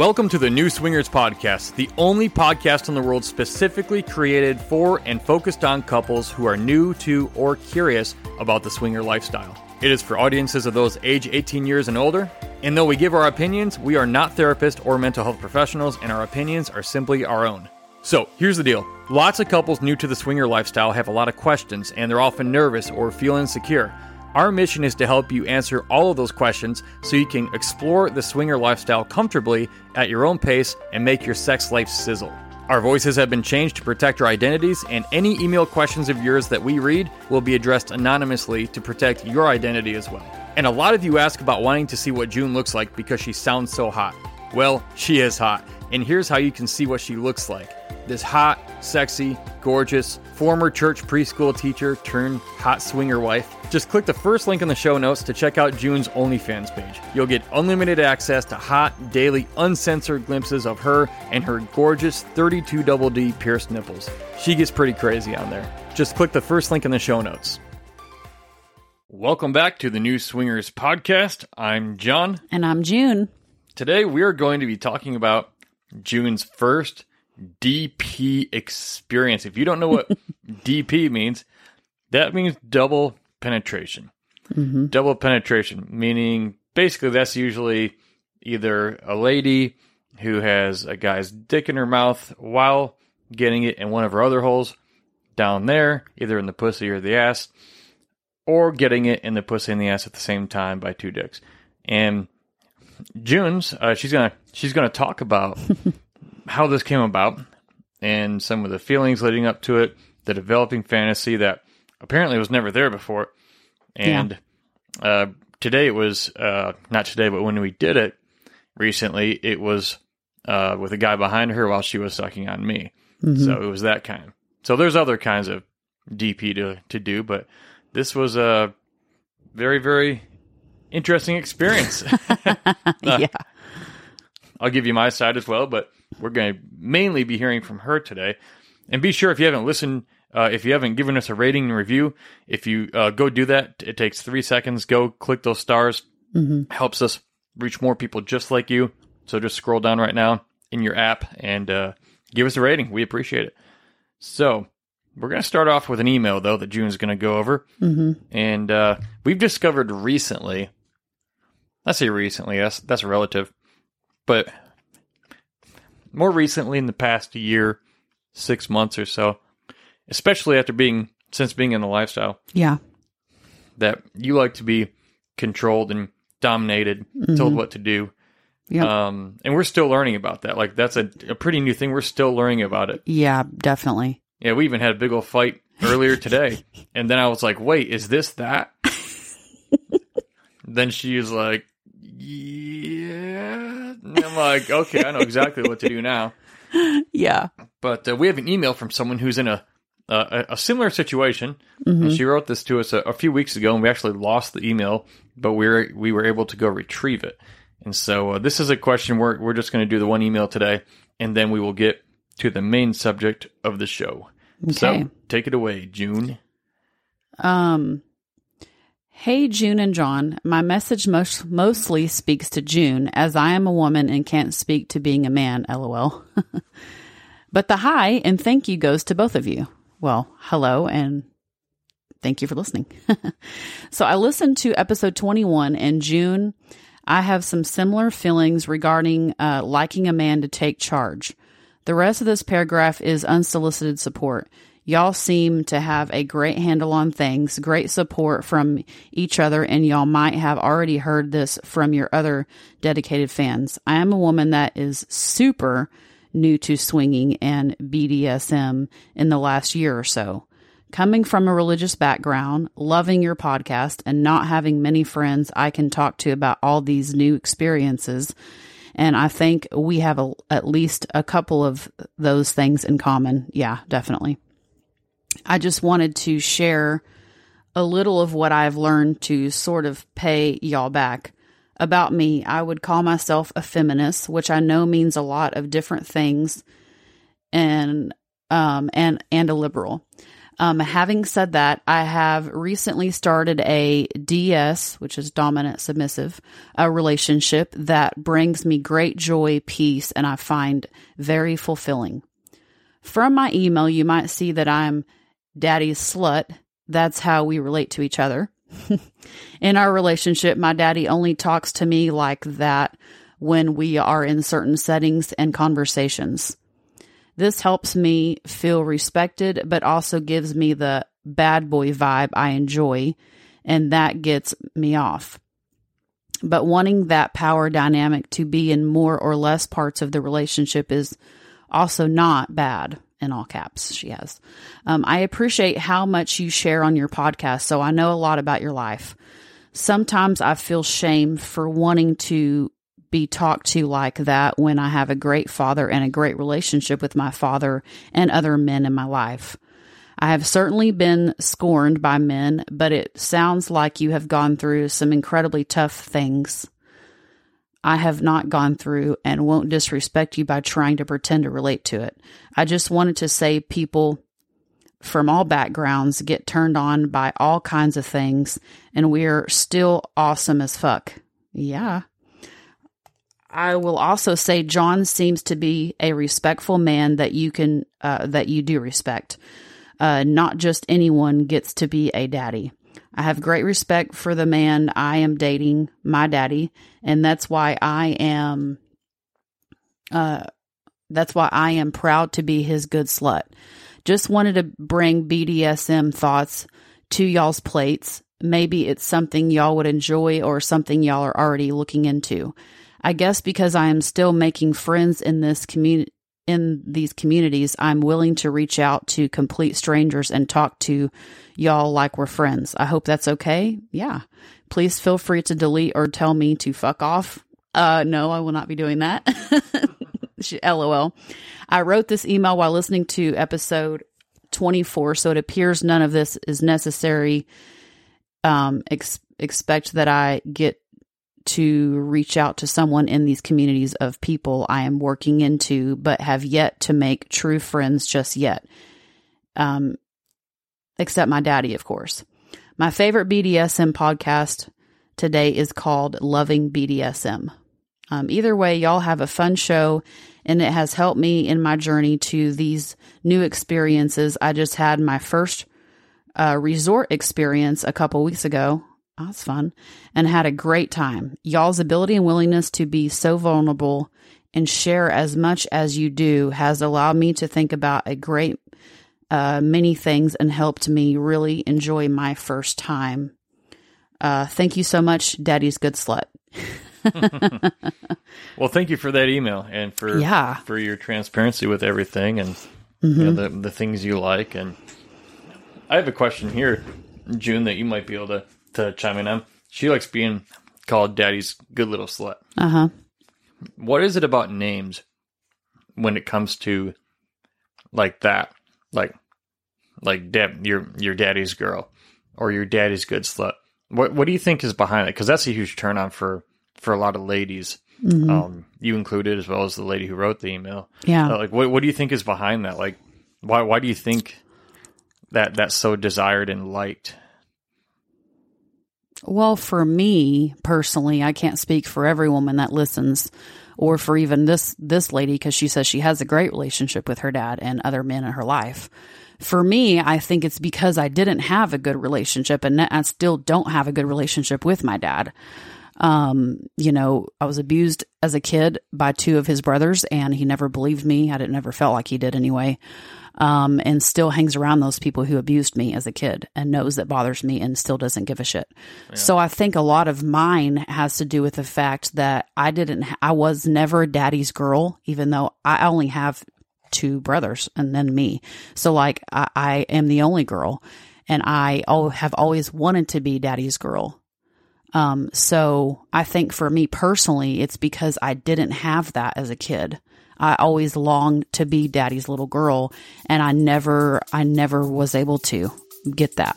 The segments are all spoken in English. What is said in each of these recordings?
Welcome to the New Swingers Podcast, the only podcast in the world specifically created for and focused on couples who are new to or curious about the swinger lifestyle. It is for audiences of those age 18 years and older, and though we give our opinions, we are not therapists or mental health professionals, and our opinions are simply our own. So, here's the deal lots of couples new to the swinger lifestyle have a lot of questions, and they're often nervous or feel insecure. Our mission is to help you answer all of those questions so you can explore the swinger lifestyle comfortably at your own pace and make your sex life sizzle. Our voices have been changed to protect our identities, and any email questions of yours that we read will be addressed anonymously to protect your identity as well. And a lot of you ask about wanting to see what June looks like because she sounds so hot. Well, she is hot, and here's how you can see what she looks like. This hot, sexy, gorgeous, former church preschool teacher turned hot swinger wife. Just click the first link in the show notes to check out June's OnlyFans page. You'll get unlimited access to hot, daily, uncensored glimpses of her and her gorgeous 32 double D pierced nipples. She gets pretty crazy on there. Just click the first link in the show notes. Welcome back to the New Swingers podcast. I'm John. And I'm June. Today we are going to be talking about June's first DP experience. If you don't know what DP means, that means double penetration. Mm-hmm. Double penetration, meaning basically that's usually either a lady who has a guy's dick in her mouth while getting it in one of her other holes down there, either in the pussy or the ass, or getting it in the pussy and the ass at the same time by two dicks. And June's, uh, she's gonna she's gonna talk about how this came about and some of the feelings leading up to it, the developing fantasy that apparently was never there before. And uh, today it was uh, not today, but when we did it recently, it was uh, with a guy behind her while she was sucking on me. Mhm. So it was that kind. So there's other kinds of DP to to do, but this was a very very interesting experience. yeah. I'll give you my side as well, but we're going to mainly be hearing from her today. And be sure if you haven't listened, uh, if you haven't given us a rating and review, if you uh, go do that, it takes three seconds. Go click those stars. hmm Helps us reach more people just like you. So just scroll down right now in your app and uh, give us a rating. We appreciate it. So we're going to start off with an email, though, that June's going to go over. hmm And uh, we've discovered recently, I say recently, that's, that's relative, but more recently in the past year, six months or so, especially after being, since being in the lifestyle, Yeah. that you like to be controlled and dominated, told what to do. Yep. Um, and we're still learning about that. Like that's a, a pretty new thing. We're still learning about it. Yeah, definitely. Yeah, we even had a big old fight earlier today. and then I was like, wait, is this that? then she was like, yeah. I'm like, okay, I know exactly what to do now. Yeah. But uh, we have an email from someone who's in a uh, a a similar situation. hmm And she wrote this to us a, a few weeks ago, and we actually lost the email, but we were we were able to go retrieve it. And so uh, this is a question we're we're just going to do the one email today, and then we will get to the main subject of the show. Okay. So take it away, June. Um, hey, June and John. My message most, mostly speaks to June, as I am a woman and can't speak to being a man, lol. but the hi and thank you goes to both of you. Well, hello and thank you for listening. so I listened to episode 21 in June. I have some similar feelings regarding uh, liking a man to take charge. The rest of this paragraph is unsolicited support. Y'all seem to have a great handle on things, great support from each other, and y'all might have already heard this from your other dedicated fans. I am a woman that is super new to swinging and BDSM in the last year or so. Coming from a religious background, loving your podcast, and not having many friends I can talk to about all these new experiences, and I think we have a, at least a couple of those things in common. Yeah, definitely. I just wanted to share a little of what I've learned to sort of pay y'all back. About me, I would call myself a feminist, which I know means a lot of different things, and um and and a liberal. Um, having said that, I have recently started a DS, which is dominant submissive, a relationship that brings me great joy, peace, and I find very fulfilling. From my email, you might see that I'm daddy's slut. That's how we relate to each other. in our relationship, my daddy only talks to me like that when we are in certain settings and conversations. This helps me feel respected, but also gives me the bad boy vibe I enjoy, and that gets me off. But wanting that power dynamic to be in more or less parts of the relationship is also not bad in all caps she has um, i appreciate how much you share on your podcast so i know a lot about your life sometimes i feel shame for wanting to be talked to like that when I have a great father and a great relationship with my father and other men in my life. I have certainly been scorned by men, but it sounds like you have gone through some incredibly tough things. I have not gone through and won't disrespect you by trying to pretend to relate to it. I just wanted to say people from all backgrounds get turned on by all kinds of things, and we're still awesome as fuck. Yeah. I will also say John seems to be a respectful man that you can uh, that you do respect. Uh, not just anyone gets to be a daddy. I have great respect for the man I am dating, my daddy, and that's why I am. Uh, that's why I am proud to be his good slut. Just wanted to bring BDSM thoughts to y'all's plates. Maybe it's something y'all would enjoy or something y'all are already looking into. I guess because I am still making friends in this community in these communities, I'm willing to reach out to complete strangers and talk to y'all like we're friends. I hope that's okay. Yeah. Please feel free to delete or tell me to fuck off. Uh, no, I will not be doing that. LOL. I wrote this email while listening to episode 24, so it appears none of this is necessary. Um, ex- expect that I get to reach out to someone in these communities of people I am working into, but have yet to make true friends just yet. Um, except my daddy, of course. My favorite BDSM podcast today is called Loving BDSM. Um, either way, y'all have a fun show, and it has helped me in my journey to these new experiences. I just had my first uh, resort experience a couple weeks ago that's fun. And had a great time. Y'all's ability and willingness to be so vulnerable and share as much as you do has allowed me to think about a great uh, many things and helped me really enjoy my first time. Uh, thank you so much, Daddy's good slut. well, thank you for that email and for yeah. for your transparency with everything and mm-hmm. you know, the the things you like. And I have a question here, June, that you might be able to to chime in on. She likes being called Daddy's good little slut. Uh huh. What is it about names when it comes to like that, like like dad, your your daddy's girl or your daddy's good slut? What what do you think is behind it? Because that's a huge turn on for for a lot of ladies. Mm-hmm. Um, you included as well as the lady who wrote the email. Yeah. Uh, like, what what do you think is behind that? Like, why why do you think that that's so desired and liked? Well, for me personally, I can't speak for every woman that listens or for even this this lady because she says she has a great relationship with her dad and other men in her life. For me, I think it's because I didn't have a good relationship and I still don't have a good relationship with my dad. Um, you know, I was abused as a kid by two of his brothers and he never believed me. I didn't never felt like he did anyway um, and still hangs around those people who abused me as a kid and knows that bothers me and still doesn't give a shit. Yeah. So I think a lot of mine has to do with the fact that I didn't, I was never daddy's girl, even though I only have two brothers and then me. So like I, I am the only girl and I have always wanted to be daddy's girl. Um, so I think for me personally, it's because I didn't have that as a kid. I always longed to be daddy's little girl and I never I never was able to get that.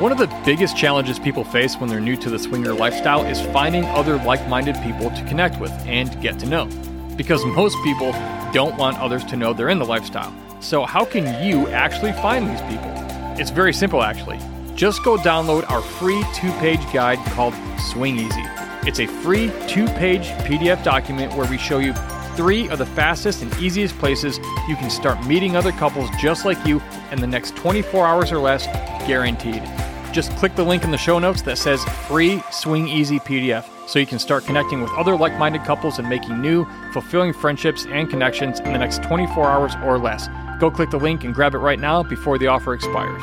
One of the biggest challenges people face when they're new to the swinger lifestyle is finding other like minded people to connect with and get to know. because most people don't want others to know they're in the lifestyle. So, how can you actually find these people? It's very simple, actually. Just go download our free two page guide called Swing Easy. It's a free two page PDF document where we show you three of the fastest and easiest places you can start meeting other couples just like you in the next 24 hours or less, guaranteed. Just click the link in the show notes that says free Swing Easy PDF so you can start connecting with other like minded couples and making new, fulfilling friendships and connections in the next 24 hours or less. Go click the link and grab it right now before the offer expires.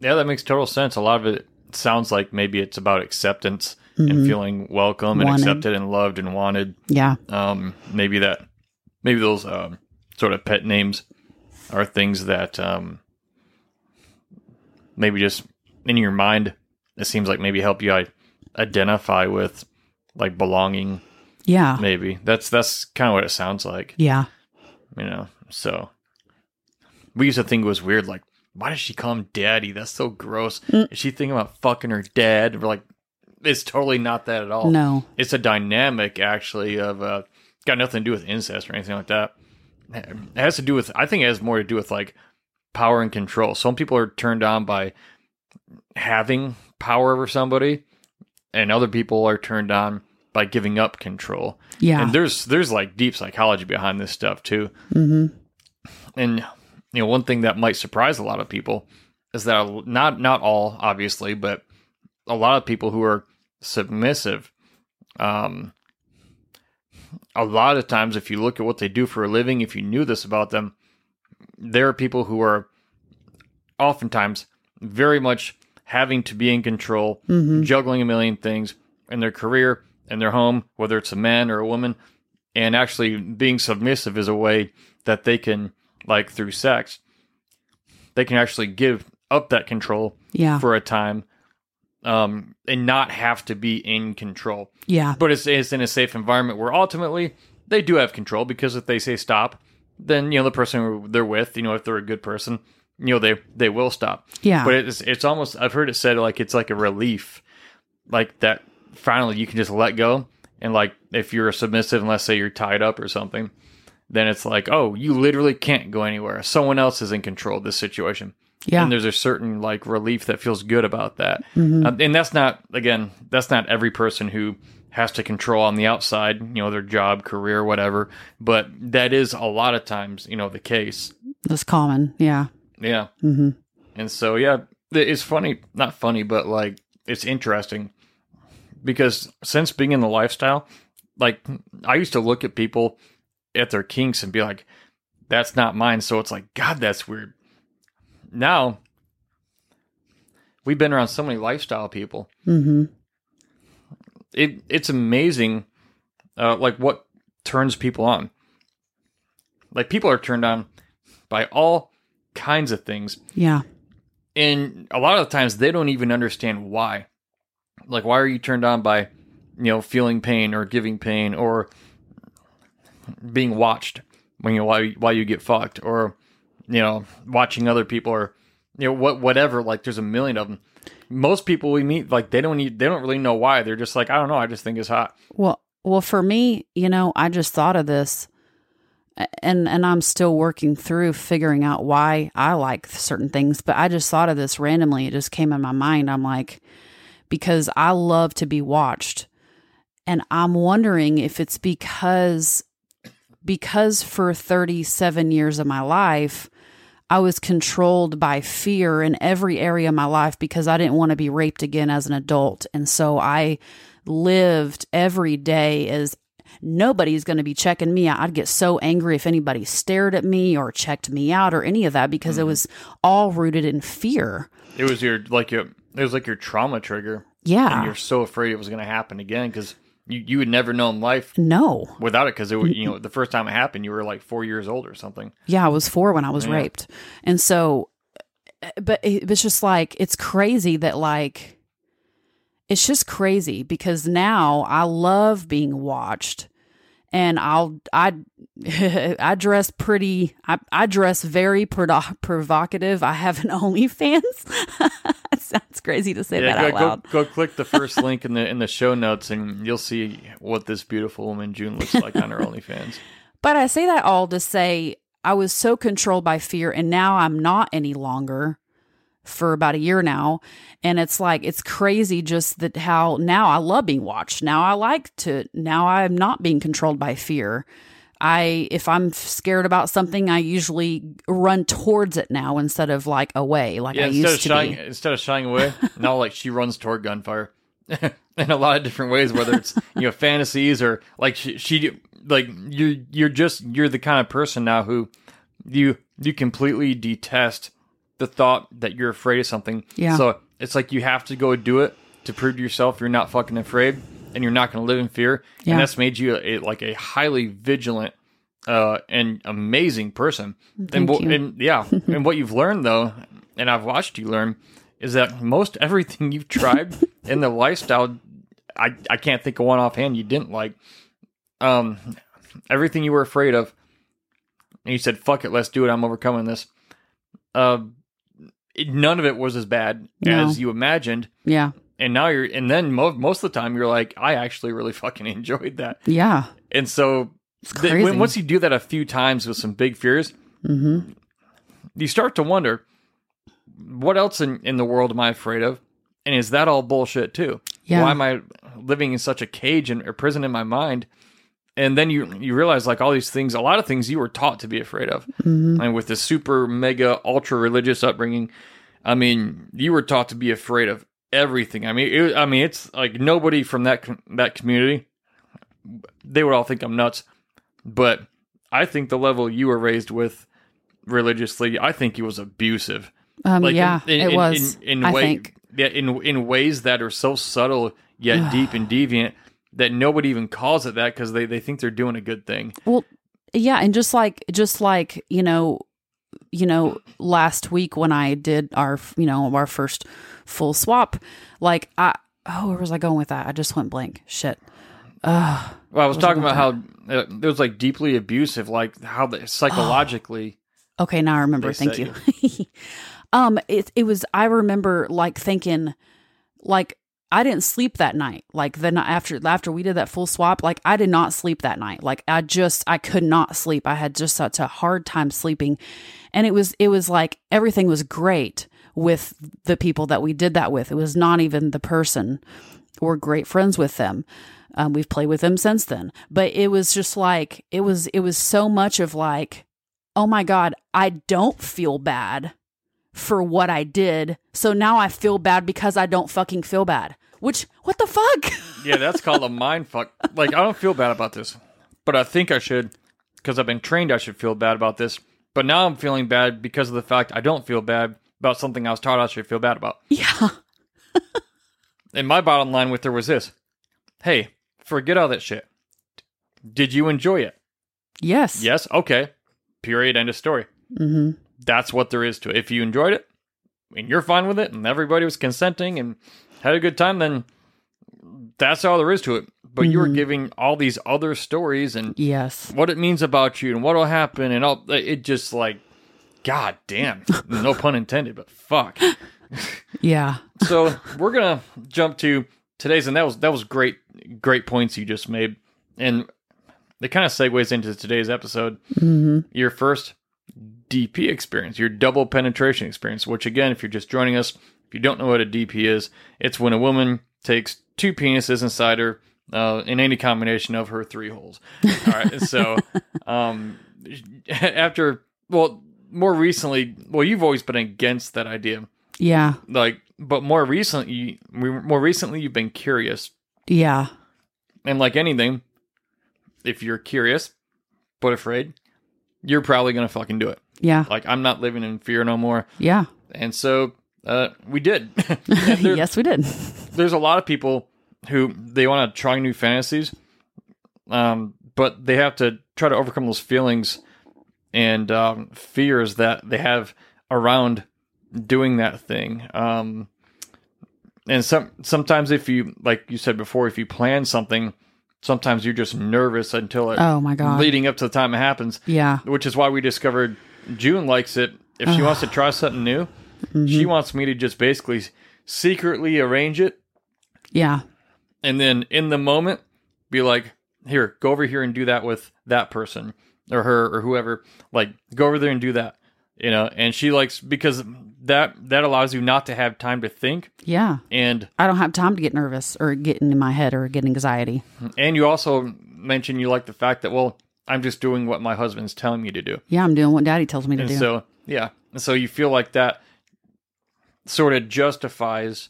Yeah, that makes total sense. A lot of it sounds like maybe it's about acceptance and feeling welcome and accepted and loved and wanted. Yeah. Um, maybe that, maybe those um, sort of pet names are things that um, maybe just in your mind, it seems like maybe help you i- identify with like belonging. Yeah. Maybe that's that's kind of what it sounds like, Yeah. you know. So we used to think it was weird, like why does she call him daddy? That's so gross. Mm. Is she thinking about fucking her dad? We're like, it's totally not that at all No. it's a dynamic actually of uh got nothing to do with incest or anything like that it has to do with i think it has more to do with like power and control some people are turned on by having power over somebody and other people are turned on by giving up control Yeah. and there's there's like deep psychology behind this stuff too hmm and you know one thing that might surprise a lot of people is that not not all obviously but a lot of people who are submissive um a lot of times if you look at what they do for a living if you knew this about them there are people who are oftentimes very much having to be in control hmm juggling a million things in their career in their home whether it's a man or a woman and actually being submissive is a way that they can like through sex they can actually give up that control Yeah. for a time um and not have to be in control Yeah. but it's, it's in a safe environment where ultimately they do have control because if they say stop then you know the person they're with you know if they're a good person you know they they will stop Yeah. but it's it's almost I've heard it said like it's like a relief, like that finally you can just let go and like if you're submissive and let's say you're tied up or something, then it's like oh you literally can't go anywhere. Someone else is in control of this situation. yeah. And there's a certain like relief that feels good about that. Mhm. Um, and that's not again that's not every person who has to control on the outside, you know, their job, career, whatever. But that is a lot of times, you know, the case. That's common. Yeah. Yeah. Mm-hmm. And so, yeah, it's funny, not funny, but like it's interesting because since being in the lifestyle, like I used to look at people at their kinks and be like, that's not mine. So it's like, God, that's weird. Now, we've been around so many lifestyle people. hmm It it's amazing, uh, like what turns people on. Like people are turned on by all kinds of things Yeah. and a lot of the times they don't even understand why like why are you turned on by you know feeling pain or giving pain or being watched when you while, while you get fucked or you know watching other people or you know what whatever like there's a million of them most people we meet like they don't need, they don't really know why they're just like i don't know i just think it's hot Well, well, for me, you know, I just thought of this, and and I'm still working through figuring out why I like certain things. But I just thought of this randomly. It just came in my mind. I'm like, because I love to be watched, and I'm wondering if it's because because for 37 years of my life. I was controlled by fear in every area of my life because I didn't want to be raped again as an adult. And so I lived every day as nobody's going to be checking me out. I'd get so angry if anybody stared at me or checked me out or any of that because it mm. was all rooted in fear. it was your like your it was like your trauma trigger and Yeah. you're so afraid it was going to happen again because you, you had never known life No. without it because it was you know the first time it happened you were like four years old or something Yeah, I was four when I was Yeah. raped. And so, eh, but it was just like, it's crazy that, like, it's just crazy because now I love being watched and I'll, I, I dress pretty, I, I dress very provocative. I have an OnlyFans. sounds crazy to say that go, out loud. Go, go click the first link in the in the show notes, and you'll see what this beautiful woman June looks like on her OnlyFans. But I say that all to say I was so controlled by fear, and now I'm not any longer for about a year now. And it's like, it's crazy just that how now I love being watched. Now I like to, now I'm not being controlled by fear. I, if I'm scared about something, I usually run towards it now instead of like away, like Yeah, I instead of used to shying be. instead of shying away, now like she runs toward gunfire in a lot of different ways. Whether it's you know fantasies or like she, she like you you're just you're the kind of person now who you you completely detest the thought that you're afraid of something. Yeah. So it's like you have to go do it to prove to yourself you're not fucking afraid and you're not going to live in fear. Yeah. And that's made you a, like a highly vigilant uh, and amazing person. Thank and, you. and yeah, and what you've learned though, and I've watched you learn, is that most everything you've tried in the lifestyle, I I can't think of one offhand you didn't like. Um, everything you were afraid of, and you said, "Fuck it, let's do it. I'm overcoming this." Uh, none of it was as bad No. as you imagined, Yeah. and now you're, and then mo- most of the time you're like, "I actually really fucking enjoyed that," Yeah. and so th- when, once you do that a few times with some big fears, hmm you start to wonder what else in, in the world am I afraid of? And is that all bullshit too? Yeah. Why am I living in such a cage and a prison in my mind? And then you you realize like all these things, a lot of things you were taught to be afraid of. hmm And with the super mega ultra religious upbringing, I mean, you were taught to be afraid of everything. I mean, it, I mean, it's like nobody from that com- that community, they would all think I'm nuts. But I think the level you were raised with religiously, I think it was abusive. Um, Like yeah, in, in, it was. in, in I way, think. yeah, in in ways that are so subtle yet deep and deviant that nobody even calls it that because they they think they're doing a good thing. Well, yeah, and just like just like you know, you know, last week when I did our you know our first full swap, like I oh where was I going with that? I just went blank. Shit. Well, I was I talking about how uh, it was like deeply abusive, like how the, psychologically. Okay, now I remember. Thank you. um, it it was. I remember like thinking, like I didn't sleep that night. Like the night after after we did that full swap, like I did not sleep that night. Like I just I could not sleep. I had just such a hard time sleeping, and it was it was like everything was great with the people that we did that with. It was not even the person. We're great friends with them. Um, we've played with them since then, but it was just like it was. It was so much of like oh my God, I don't feel bad for what I did. So now I feel bad because I don't fucking feel bad. Which, what the fuck? yeah, that's called a mind fuck. Like I don't feel bad about this, but I think I should because I've been trained. I should feel bad about this, but now I'm feeling bad because of the fact I don't feel bad about something I was taught I should feel bad about. yeah. And my bottom line with her was this: Hey, forget all that shit. Did you enjoy it? Yes. Yes. Okay. Period. End of story. hmm that's what there is to it. If you enjoyed it and you're fine with it and everybody was consenting and had a good time, then that's all there is to it. But you were Mhm. giving all these other stories and Yes. what it means about you and what will happen and all it just like god damn no pun intended but fuck Yeah. so we're gonna jump to today's and that was that was great great points you just made and it kind of segues into today's episode hmm your first DP experience, your double penetration experience, which again, if you're just joining us, if you don't know what a DP is, it's when a woman takes two penises inside her uh, in any combination of her three holes. All right. so um, after, well, more recently, well, you've always been against that idea. Yeah. Like, but more recently, more recently, you've been curious. Yeah. And like anything, if you're curious but afraid, you're probably going to fucking do it. Yeah. Like I'm not living in fear no more. Yeah. And so uh, we did. There- yes, we did. There's a lot of people who they want to try new fantasies, um, but they have to try to overcome those feelings and um, fears that they have around doing that thing. Um, and some sometimes if you like you said before, if you plan something, sometimes you're just nervous until it Oh my God. leading up to the time it happens Yeah. which is why we discovered June likes it. If she wants to try something new, she mm-hmm. wants me to just basically secretly arrange it Yeah. and then in the moment be like here go over here and do that with that person or her or whoever like go over there and do that you know and she likes because that that allows you not to have time to think Yeah. and I don't have time to get nervous or get in my head or get anxiety. and you also mentioned you like the fact that well i'm just doing what my husband's telling me to do Yeah, I'm doing what daddy tells me to and do. so yeah and so you feel like that sort of justifies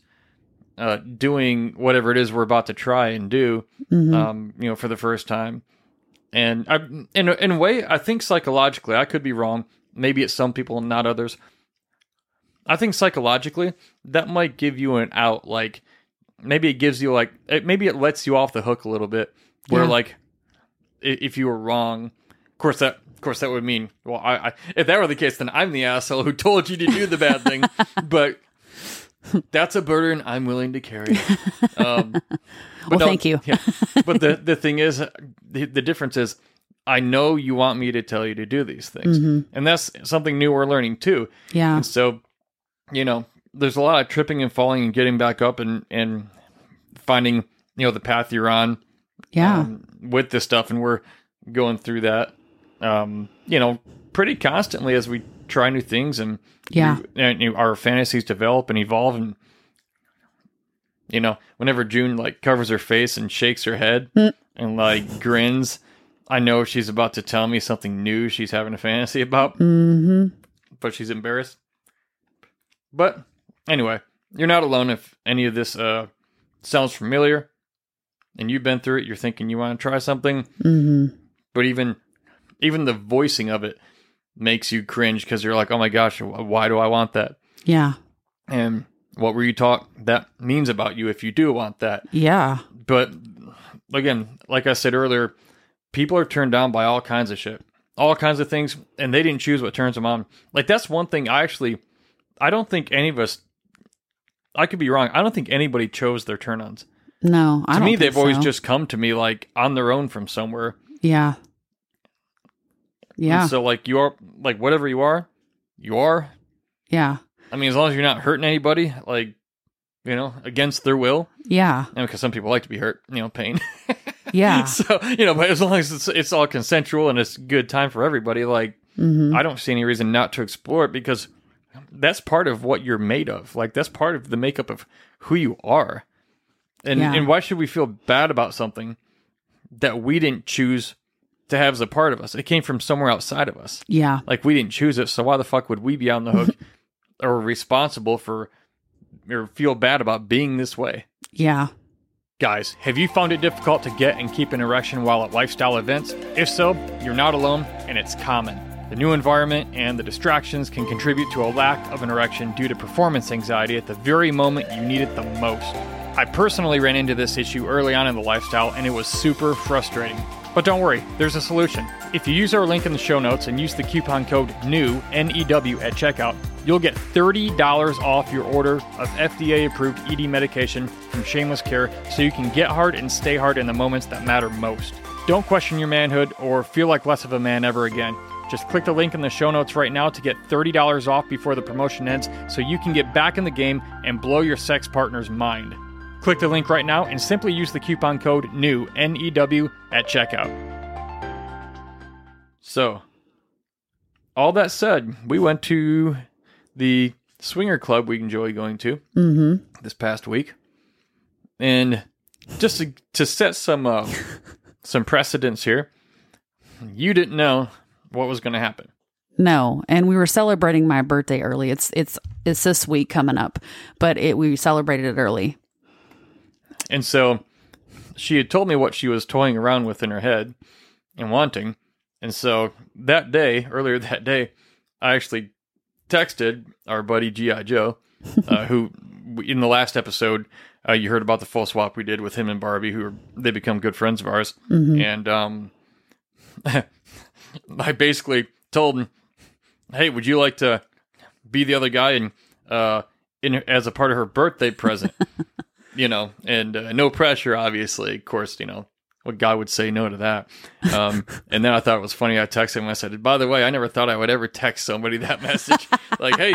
uh, doing whatever it is we're about to try and do Mhm. um, you know for the first time and I, in, a, in a way i think psychologically i could be wrong maybe it's some people and not others i think psychologically that might give you an out like maybe it gives you like it, maybe it lets you off the hook a little bit where Yeah. like if you were wrong of course that of course that would mean well I, I if that were the case then i'm the asshole who told you to do the bad thing but that's a burden i'm willing to carry um but Well, thank you. yeah. But the the thing is, the, the difference is, I know you want me to tell you to do these things, Mhm. and that's something new we're learning too. Yeah. And so, you know, there's a lot of tripping and falling and getting back up and and finding you know the path you're on Yeah. um, with this stuff, and we're going through that, um, you know, pretty constantly as we try new things and Yeah. and you our fantasies develop and evolve and. You know, whenever June like covers her face and shakes her head Mm. and like grins, I know she's about to tell me something new she's having a fantasy about, hmm but she's embarrassed. But anyway, you're not alone if any of this uh, sounds familiar and you've been through it, you're thinking you want to try something, hmm but even even the voicing of it makes you cringe because you're like, oh my gosh, why do I want that? Yeah. And what were you taught that means about you if you do want that? Yeah. But again, like I said earlier, people are turned down by all kinds of shit, all kinds of things, and they didn't choose what turns them on. Like that's one thing I actually, I don't think any of us. I could be wrong. I don't think anybody chose their turn ons. No, I To me, they've always just come to me like on their own from somewhere. Yeah. Yeah. And so like you are like whatever you are, you are. yeah. I mean, as long as you're not hurting anybody, like you know, against their will. Yeah. because some people like to be hurt, you know, pain. Yeah. so you know, but as long as it's it's all consensual and it's a good time for everybody, like hmm I don't see any reason not to explore it because that's part of what you're made of. Like that's part of the makeup of who you are. And Yeah. and why should we feel bad about something that we didn't choose to have as a part of us? It came from somewhere outside of us. Yeah. Like we didn't choose it, so why the fuck would we be on the hook or responsible for or feel bad about being this way? Yeah. Guys, have you found it difficult to get and keep an erection while at lifestyle events? If so, you're not alone, and it's common. The new environment and the distractions can contribute to a lack of an erection due to performance anxiety at the very moment you need it the most. I personally ran into this issue early on in the lifestyle, and it was super frustrating. But don't worry, there's a solution. If you use our link in the show notes and use the coupon code NEW, N E W, at checkout, you'll get $30 off your order of FDA approved ED medication from Shameless Care so you can get hard and stay hard in the moments that matter most. Don't question your manhood or feel like less of a man ever again. Just click the link in the show notes right now to get $30 off before the promotion ends so you can get back in the game and blow your sex partner's mind. Click the link right now and simply use the coupon code NEW, N E W, at checkout. So, all that said, we went to the swinger club we enjoy going to hmm this past week, and just to, to set some uh, some precedents here, you didn't know what was going to happen. No, and we were celebrating my birthday early. It's it's it's this week coming up, but it we celebrated it early. And so she had told me what she was toying around with in her head and wanting. And so that day, earlier that day, I actually texted our buddy G.I. Joe, uh, who in the last episode, uh, you heard about the full swap we did with him and Barbie, who are, they become good friends of ours. Mhm. And um, I basically told him, hey, would you like to be the other guy and uh, in as a part of her birthday present? you know, and uh, no pressure, obviously. Of course, you know, what guy would say no to that? Um, and then I thought it was funny. I texted him. I said, by the way, I never thought I would ever text somebody that message. like, hey,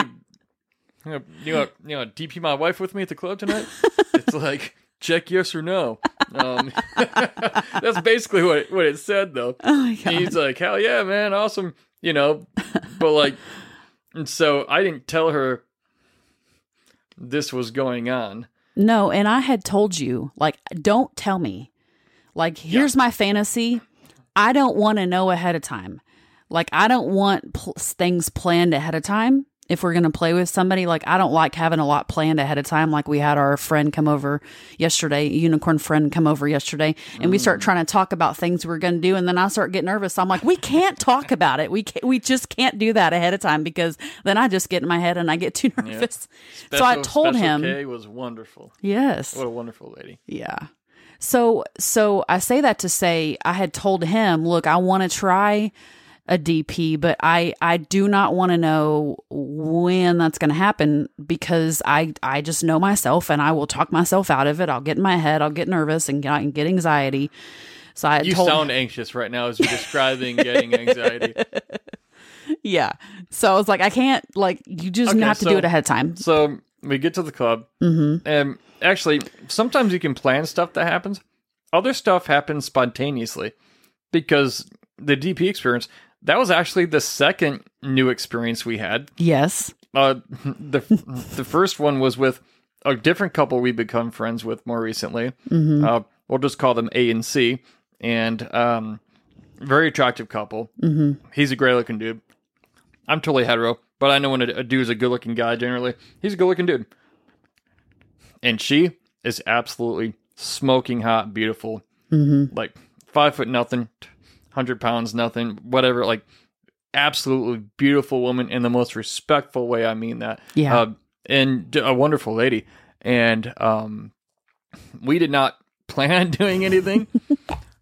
you know, you know, you know, DP my wife with me at the club tonight. it's like check yes or no. Um, that's basically what it, what it said though. Oh my god. He's like, hell yeah, man, awesome. You know, but like, and so I didn't tell her this was going on. No, and I had told you, like, don't tell me. Like, here's my fantasy. I don't want to know ahead of time. Like, I don't want pl- things planned ahead of time. If we're going to play with somebody, like, I don't like having a lot planned ahead of time. Like, we had our friend come over yesterday, unicorn friend come over yesterday, and we start mm. trying to talk about things we're going to do. And then I start getting nervous. I'm like, we can't talk about it. We can't, we just can't do that ahead of time because then I just get in my head and I get too nervous. so I told him, K was wonderful. yes. What a wonderful lady. Yeah. So so I say that to say I had told him, look, I want to try a DP, but I I do not want to know when that's going to happen because I I just know myself and I will talk myself out of it. I'll get in my head, I'll get nervous and get, and get anxiety. So I You told sound anxious right now as you're describing getting anxiety. yeah. So I was like, I can't like you just Okay, have to so- do it ahead of time. So we get to the club, Mm-hmm. and actually, sometimes you can plan stuff that happens. Other stuff happens spontaneously because the DP experience that was actually the second new experience we had. Yes. Uh, the the first one was with a different couple we become friends with more recently. Mm-hmm. Uh, we'll just call them A and C, and um, very attractive couple. Mm-hmm. He's a great looking dude. I'm totally hetero, but I know when a, a dude's a good looking guy. Generally, he's a good looking dude, and she is absolutely smoking hot, beautiful, Mm-hmm. like five foot nothing, hundred pounds nothing, whatever. Like absolutely beautiful woman in the most respectful way. I mean that. Yeah. Uh, and a wonderful lady. And um, we did not plan on doing anything,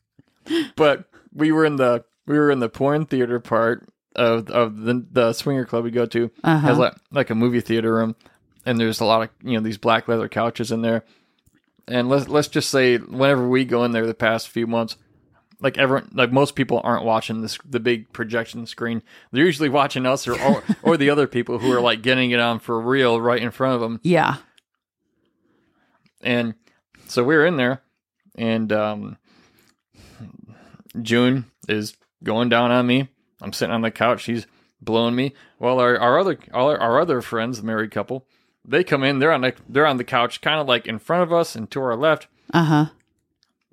but we were in the we were in the porn theater part of of the the swinger club we go to. Uh-huh. Has like like a movie theater room, and there's a lot of you know these black leather couches in there. And let's let's just say whenever we go in there the past few months, like everyone like most people aren't watching this the big projection screen. They're usually watching us or or, or the other people who are like getting it on for real right in front of them. Yeah. And so we're in there, and um, June is going down on me. I'm sitting on the couch. She's blowing me. Well, our, our other our, our other friends, the married couple, they come in. They're on the they're on the couch, kind of like in front of us and to our left. Uh huh.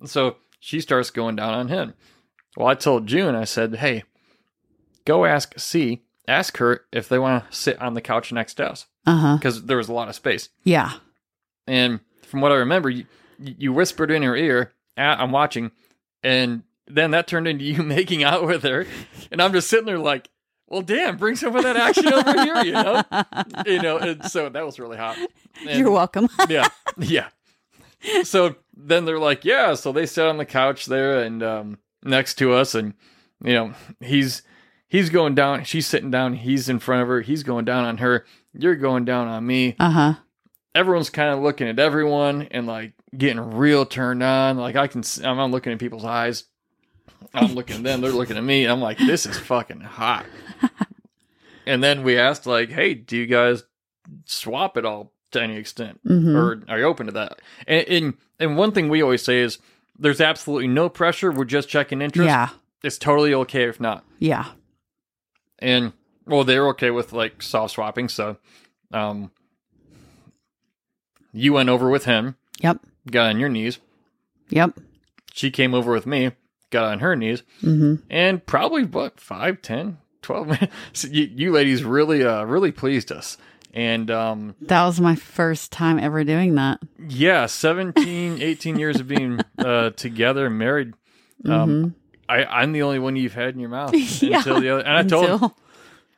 So she starts going down on him. Well, I told June, I said, "Hey, go ask C. Ask her if they want to sit on the couch next to us because there was a lot of space." Yeah. And from what I remember, you, you whispered in her ear, "Ah, "I'm watching," and then that turned into you making out with her, and I'm just sitting there like, "Well, damn, bring some of that action over here," you know, you know. And so that was really hot. And- You're welcome. yeah, yeah. So then they're like, "Yeah." So they sit on the couch there and um, next to us, and you know, he's he's going down, she's sitting down, he's in front of her, he's going down on her, you're going down on me Uh huh. everyone's kind of looking at everyone and like getting real turned on. Like I can, I'm looking at people's eyes. I'm looking at them. They're looking at me. I'm like, this is fucking hot. and then we asked, like, hey, do you guys swap at all to any extent, Mhm. or are you open to that? And, and and one thing we always say is, there's absolutely no pressure. We're just checking interest. Yeah. It's totally okay if not. Yeah. And well, they're okay with like soft swapping. So, um, you went over with him Yep. got on your knees. Yep. She came over with me, got on her knees, Mm-hmm. and probably what five, ten, twelve minutes. You, you ladies really, uh, really pleased us. And um, That was my first time ever doing that. yeah, 17, 18 years of being uh, together, married. Um, I, I'm the only one you've had in your mouth Yeah, until the other. And I told him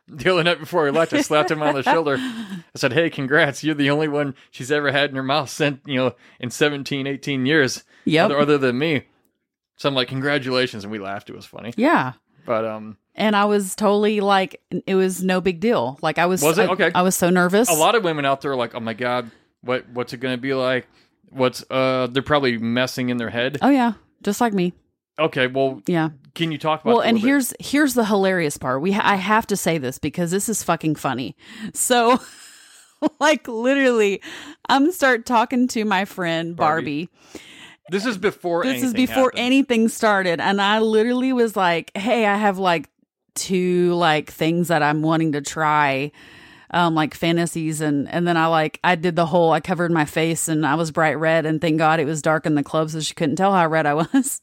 the other night before we left, I slapped him on the shoulder. I said, "Hey, congrats! You're the only one she's ever had in her mouth sent you know in 17, 18 years, Yep. other, other than me." So I'm like, "Congratulations!" And we laughed. It was funny, Yeah. but um, And I was totally like, it was no big deal. Like I was, Was it? I, Okay. I was so nervous. a lot of women out there are like, "Oh my god, what what's it going to be like?" What's uh? They're probably messing in their head. Oh yeah, just like me. Okay, well, Yeah. can you talk about? Well, and little bit? here's here's the hilarious part. We ha- I have to say this because this is fucking funny. So, like literally, I'm start talking to my friend Barbie. Barbie. This is before. This is before happened. anything started, and I literally was like, "Hey, I have like two like things that I'm wanting to try." Um, like fantasies and and then I like I did the whole I covered my face and I was bright red and thank God it was dark in the club so she couldn't tell how red I was.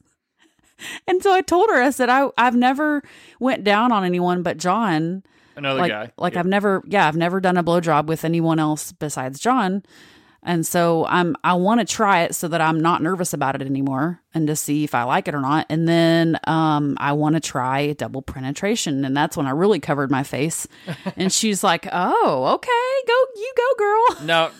and so I told her I said I I've never went down on anyone but John Another like guy. like Yeah. I've never yeah I've never done a blowjob with anyone else besides John, and so I'm I want to try it so that I'm not nervous about it anymore and to see if I like it or not, and then um I want to try double penetration, and that's when I really covered my face, and she's like, oh okay, go you go girl, Now,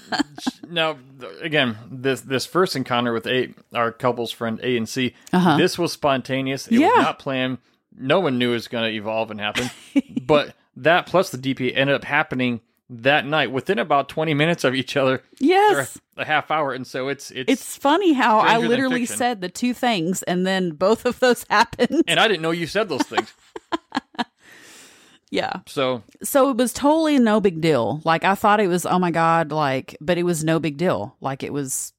now, again, this this first encounter with A, our couple's friend A and C, Uh-huh. this was spontaneous. It Yeah. was not planned. No one knew it was going to evolve and happen. but that plus the DP ended up happening that night within about twenty minutes of each other, yes. a half hour. And so it's it's, It's funny how I literally said the two things, and then both of those happened. and I didn't know you said those things. yeah. So so it was totally no big deal. Like I thought it was oh my god, like but it was no big deal. Like it was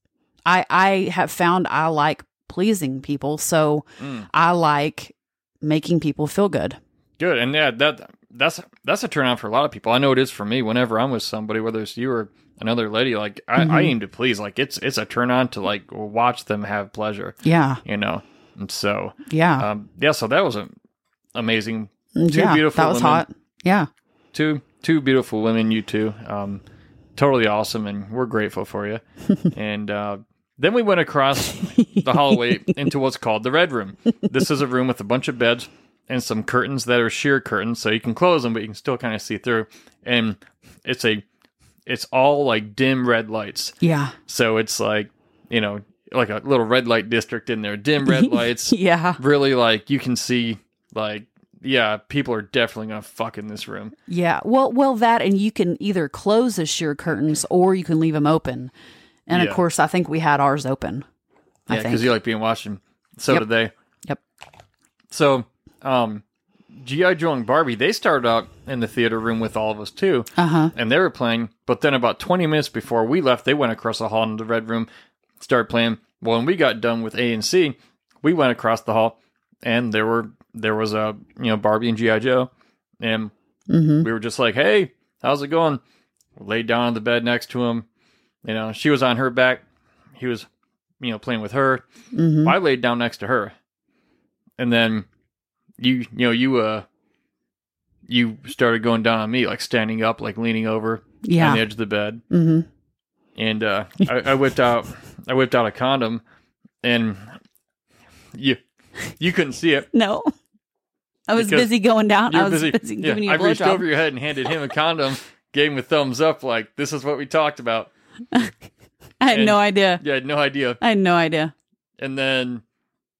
I I have found I like pleasing people, so Mm. I like making people feel good. good, and yeah, that that's that's a turn on for a lot of people. I know it is for me. Whenever I'm with somebody, whether it's you or another lady, like I, Mm-hmm. I aim to please. Like it's it's a turn on to like watch them have pleasure. Yeah. you know. And so, Yeah. um, yeah, so that was a, amazing. two yeah. beautiful that was women. hot. Yeah. Two two beautiful women, you two. Um, totally awesome, and we're grateful for you. and uh, then we went across the hallway into what's called the red room. This is a room with a bunch of beds and some curtains that are sheer curtains, so you can close them, but you can still kind of see through. And it's a it's all like dim red lights. Yeah. So it's like, you know, like a little red light district in there, dim red lights. Yeah. really like you can see like yeah people are definitely gonna fuck in this room Yeah. Well, well, that and you can either close the sheer curtains or you can leave them open. And Yeah. of course, I think we had ours open. I yeah think. because you like being watched and so Yep. did they Yep. so um gi joe and barbie they started out in the theater room with all of us too Uh huh. and they were playing but then about 20 minutes before we left they went across the hall into the red room started playing well when we got done with a and c we went across the hall and there were there was a you know barbie and gi joe and Mm-hmm. we were just like, "Hey, how's it going?" Laid down on the bed next to him. You know, she was on her back. He was, you know, playing with her. Mm-hmm. I laid down next to her, and then you, you know, you uh, you started going down on me, like standing up, like leaning over yeah. on the edge of the bed, Mm-hmm. and uh, I, I whipped out, I whipped out a condom, and you, you couldn't see it. No. I was Because busy going down. I was busy. busy, yeah, giving you I a reached blowjob. over your head and handed him a condom, gave him a thumbs up, like this is what we talked about. I had and- no idea. Yeah, I had no idea. I had no idea. And then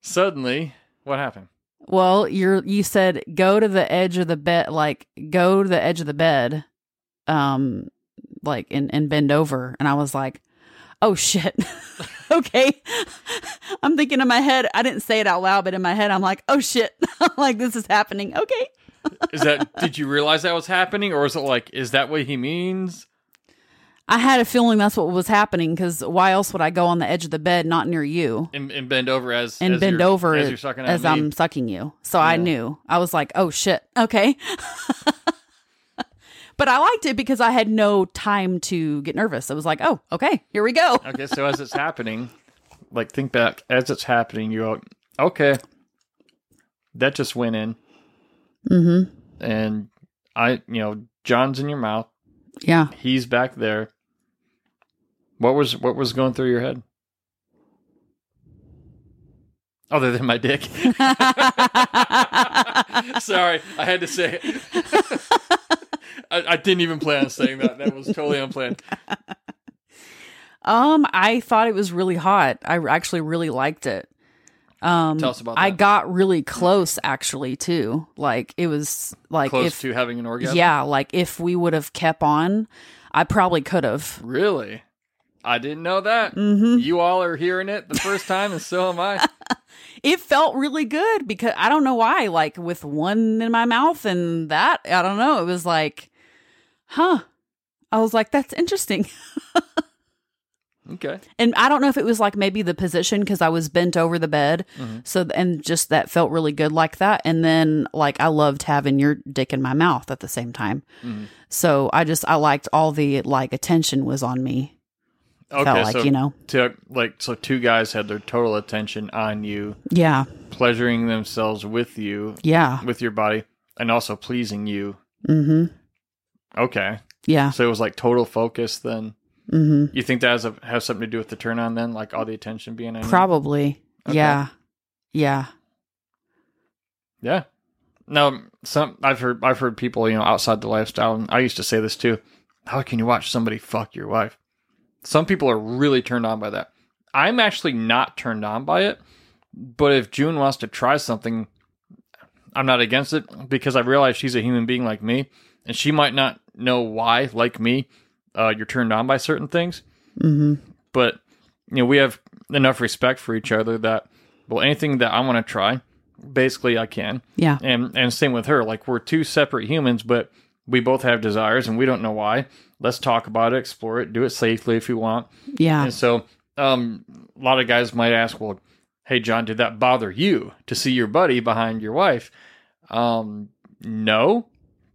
suddenly, what happened? Well, you're you said go to the edge of the bed, like go to the edge of the bed, um, like and and bend over, and I was like, oh shit, okay. I'm thinking in my head. I didn't say it out loud, but in my head, I'm like, oh shit, like this is happening. Okay. Is that did you realize that was happening, or is it like is that what he means? I had a feeling that's what was happening because why else would I go on the edge of the bed, not near you? And, and bend over as and as bend you're- over as you're sucking as me. I'm sucking you. So I knew. I was like, oh shit, okay. but I liked it because I had no time to get nervous. I was like, oh, okay, here we go. Okay, so as it's happening, like think back as it's happening, you go, okay, that just went in, Mm-hmm. and I, you know, John's in your mouth, Yeah. he's back there. What was what was going through your head? Other than my dick. Sorry, I had to say it. I, I didn't even plan on saying that. That was totally unplanned. Um, I thought it was really hot. I actually really liked it. Um, Tell us about I got really close actually too. Like it was like Close if to having an orgasm. yeah, like if we would have kept on, I probably could have. Really? I didn't know that. Mm-hmm. You all are hearing it the first time, and so am I. it felt really good because I don't know why. Like with one in my mouth and that, I don't know. It was like, huh. I was like, that's interesting. Okay. And I don't know if it was like maybe the position because I was bent over the bed. So, and just that felt really good like that. And then, like, I loved having your dick in my mouth at the same time. So I just, I liked all the like attention was on me. Okay. like, so you know, to, like so two guys had their total attention on you, yeah, pleasuring themselves with you, yeah, with your body, and also pleasing you. mm-hmm, Okay. yeah, So it was like total focus then. mm-hmm. You think that has, a, has something to do with the turn on then? Like all the attention being on? Probably, Okay. yeah, yeah, Yeah. No, some I've heard I've heard people, you know, outside the lifestyle, and I used to say this too. How can you watch somebody fuck your wife? Some people are really turned on by that. I'm actually not turned on by it, but if June wants to try something, I'm not against it because I realize she's a human being like me, and she might not know why, like me, uh, you're turned on by certain things. mm-hmm. But you know, we have enough respect for each other that well, anything that I want to try, basically I can yeah, and and same with her like we're two separate humans but we both have desires and we don't know why let's talk about it explore it do it safely if you want yeah, and so um a lot of guys might ask well hey john did that bother you to see your buddy behind your wife um no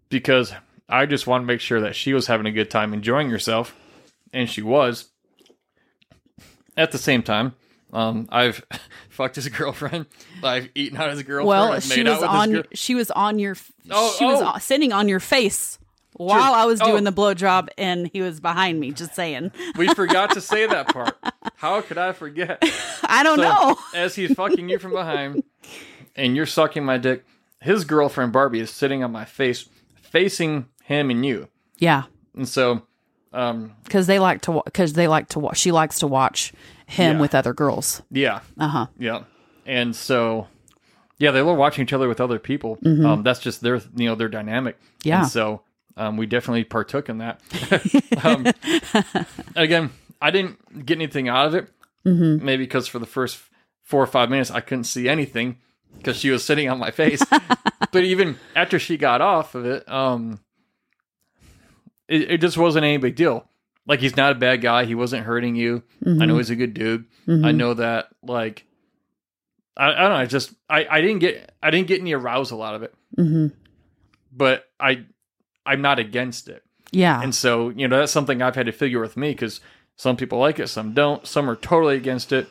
because i just want to make sure that she was having a good time enjoying herself and she was at the same time um, I've fucked his girlfriend. I've eaten out his girlfriend. Well, I've she was on. gir- she was on your. Oh, she was oh. on- sitting on your face while I was Oh. doing the blowjob, and he was behind me. Just saying. We forgot to say that part. How could I forget? I don't So, know. as he's fucking you from behind and you're sucking my dick, his girlfriend Barbie is sitting on my face, facing him and you. Yeah, And so, um, because they like to. Because they like to. Wa- she likes to watch him Yeah. with other girls. yeah, Uh huh. yeah. And so, yeah, they love watching each other with other people. Um, that's just their, you know, their dynamic. Mm-hmm. Yeah. And so, um, we definitely partook in that. um, again, I didn't get anything out of it. Mm-hmm. Maybe because for the first four or five minutes, I couldn't see anything because she was sitting on my face. but even after she got off of it, um, it, it just wasn't any big deal. Like he's not a bad guy. He wasn't hurting you. I know he's a good dude. I know that. Like, I, I don't know. I just I, I didn't get I didn't get any arousal out of it. hmm But I I'm not against it. Yeah. And so, you know, that's something I've had to figure with me because some people like it, some don't. Some are totally against it.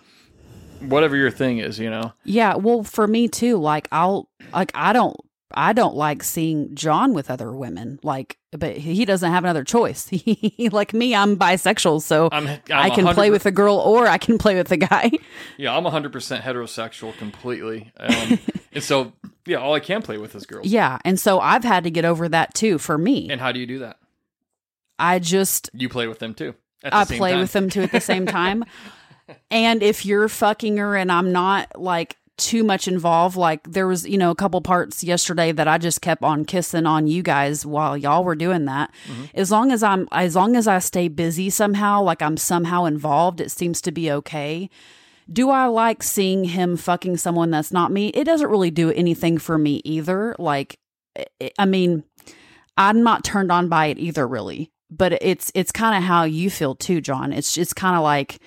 Whatever your thing is, you know. Yeah, well, for me too. Like I'll like I don't I don't like seeing John with other women. Like, but he doesn't have another choice. Like me, I'm bisexual, so I'm, I'm I can play with a girl or I can play with a guy. Yeah, I'm 100% heterosexual completely. Um, and so, yeah, all I can play with is girls. yeah, and so I've had to get over that too. For me, And how do you do that? I just You play with them too. The I play time. with them too at the same time. and if you're fucking her and I'm not like too much involved, like there was, you know, a couple parts yesterday that I just kept on kissing on you guys while y'all were doing that. Mm-hmm. As long as I'm as long as I stay busy somehow, like I'm somehow involved, it seems to be okay. Do I like seeing him fucking someone that's not me? It doesn't really do anything for me either. Like I- I mean, I'm not turned on by it either, really. But it's it's kind of how you feel too, John. It's it's kind of like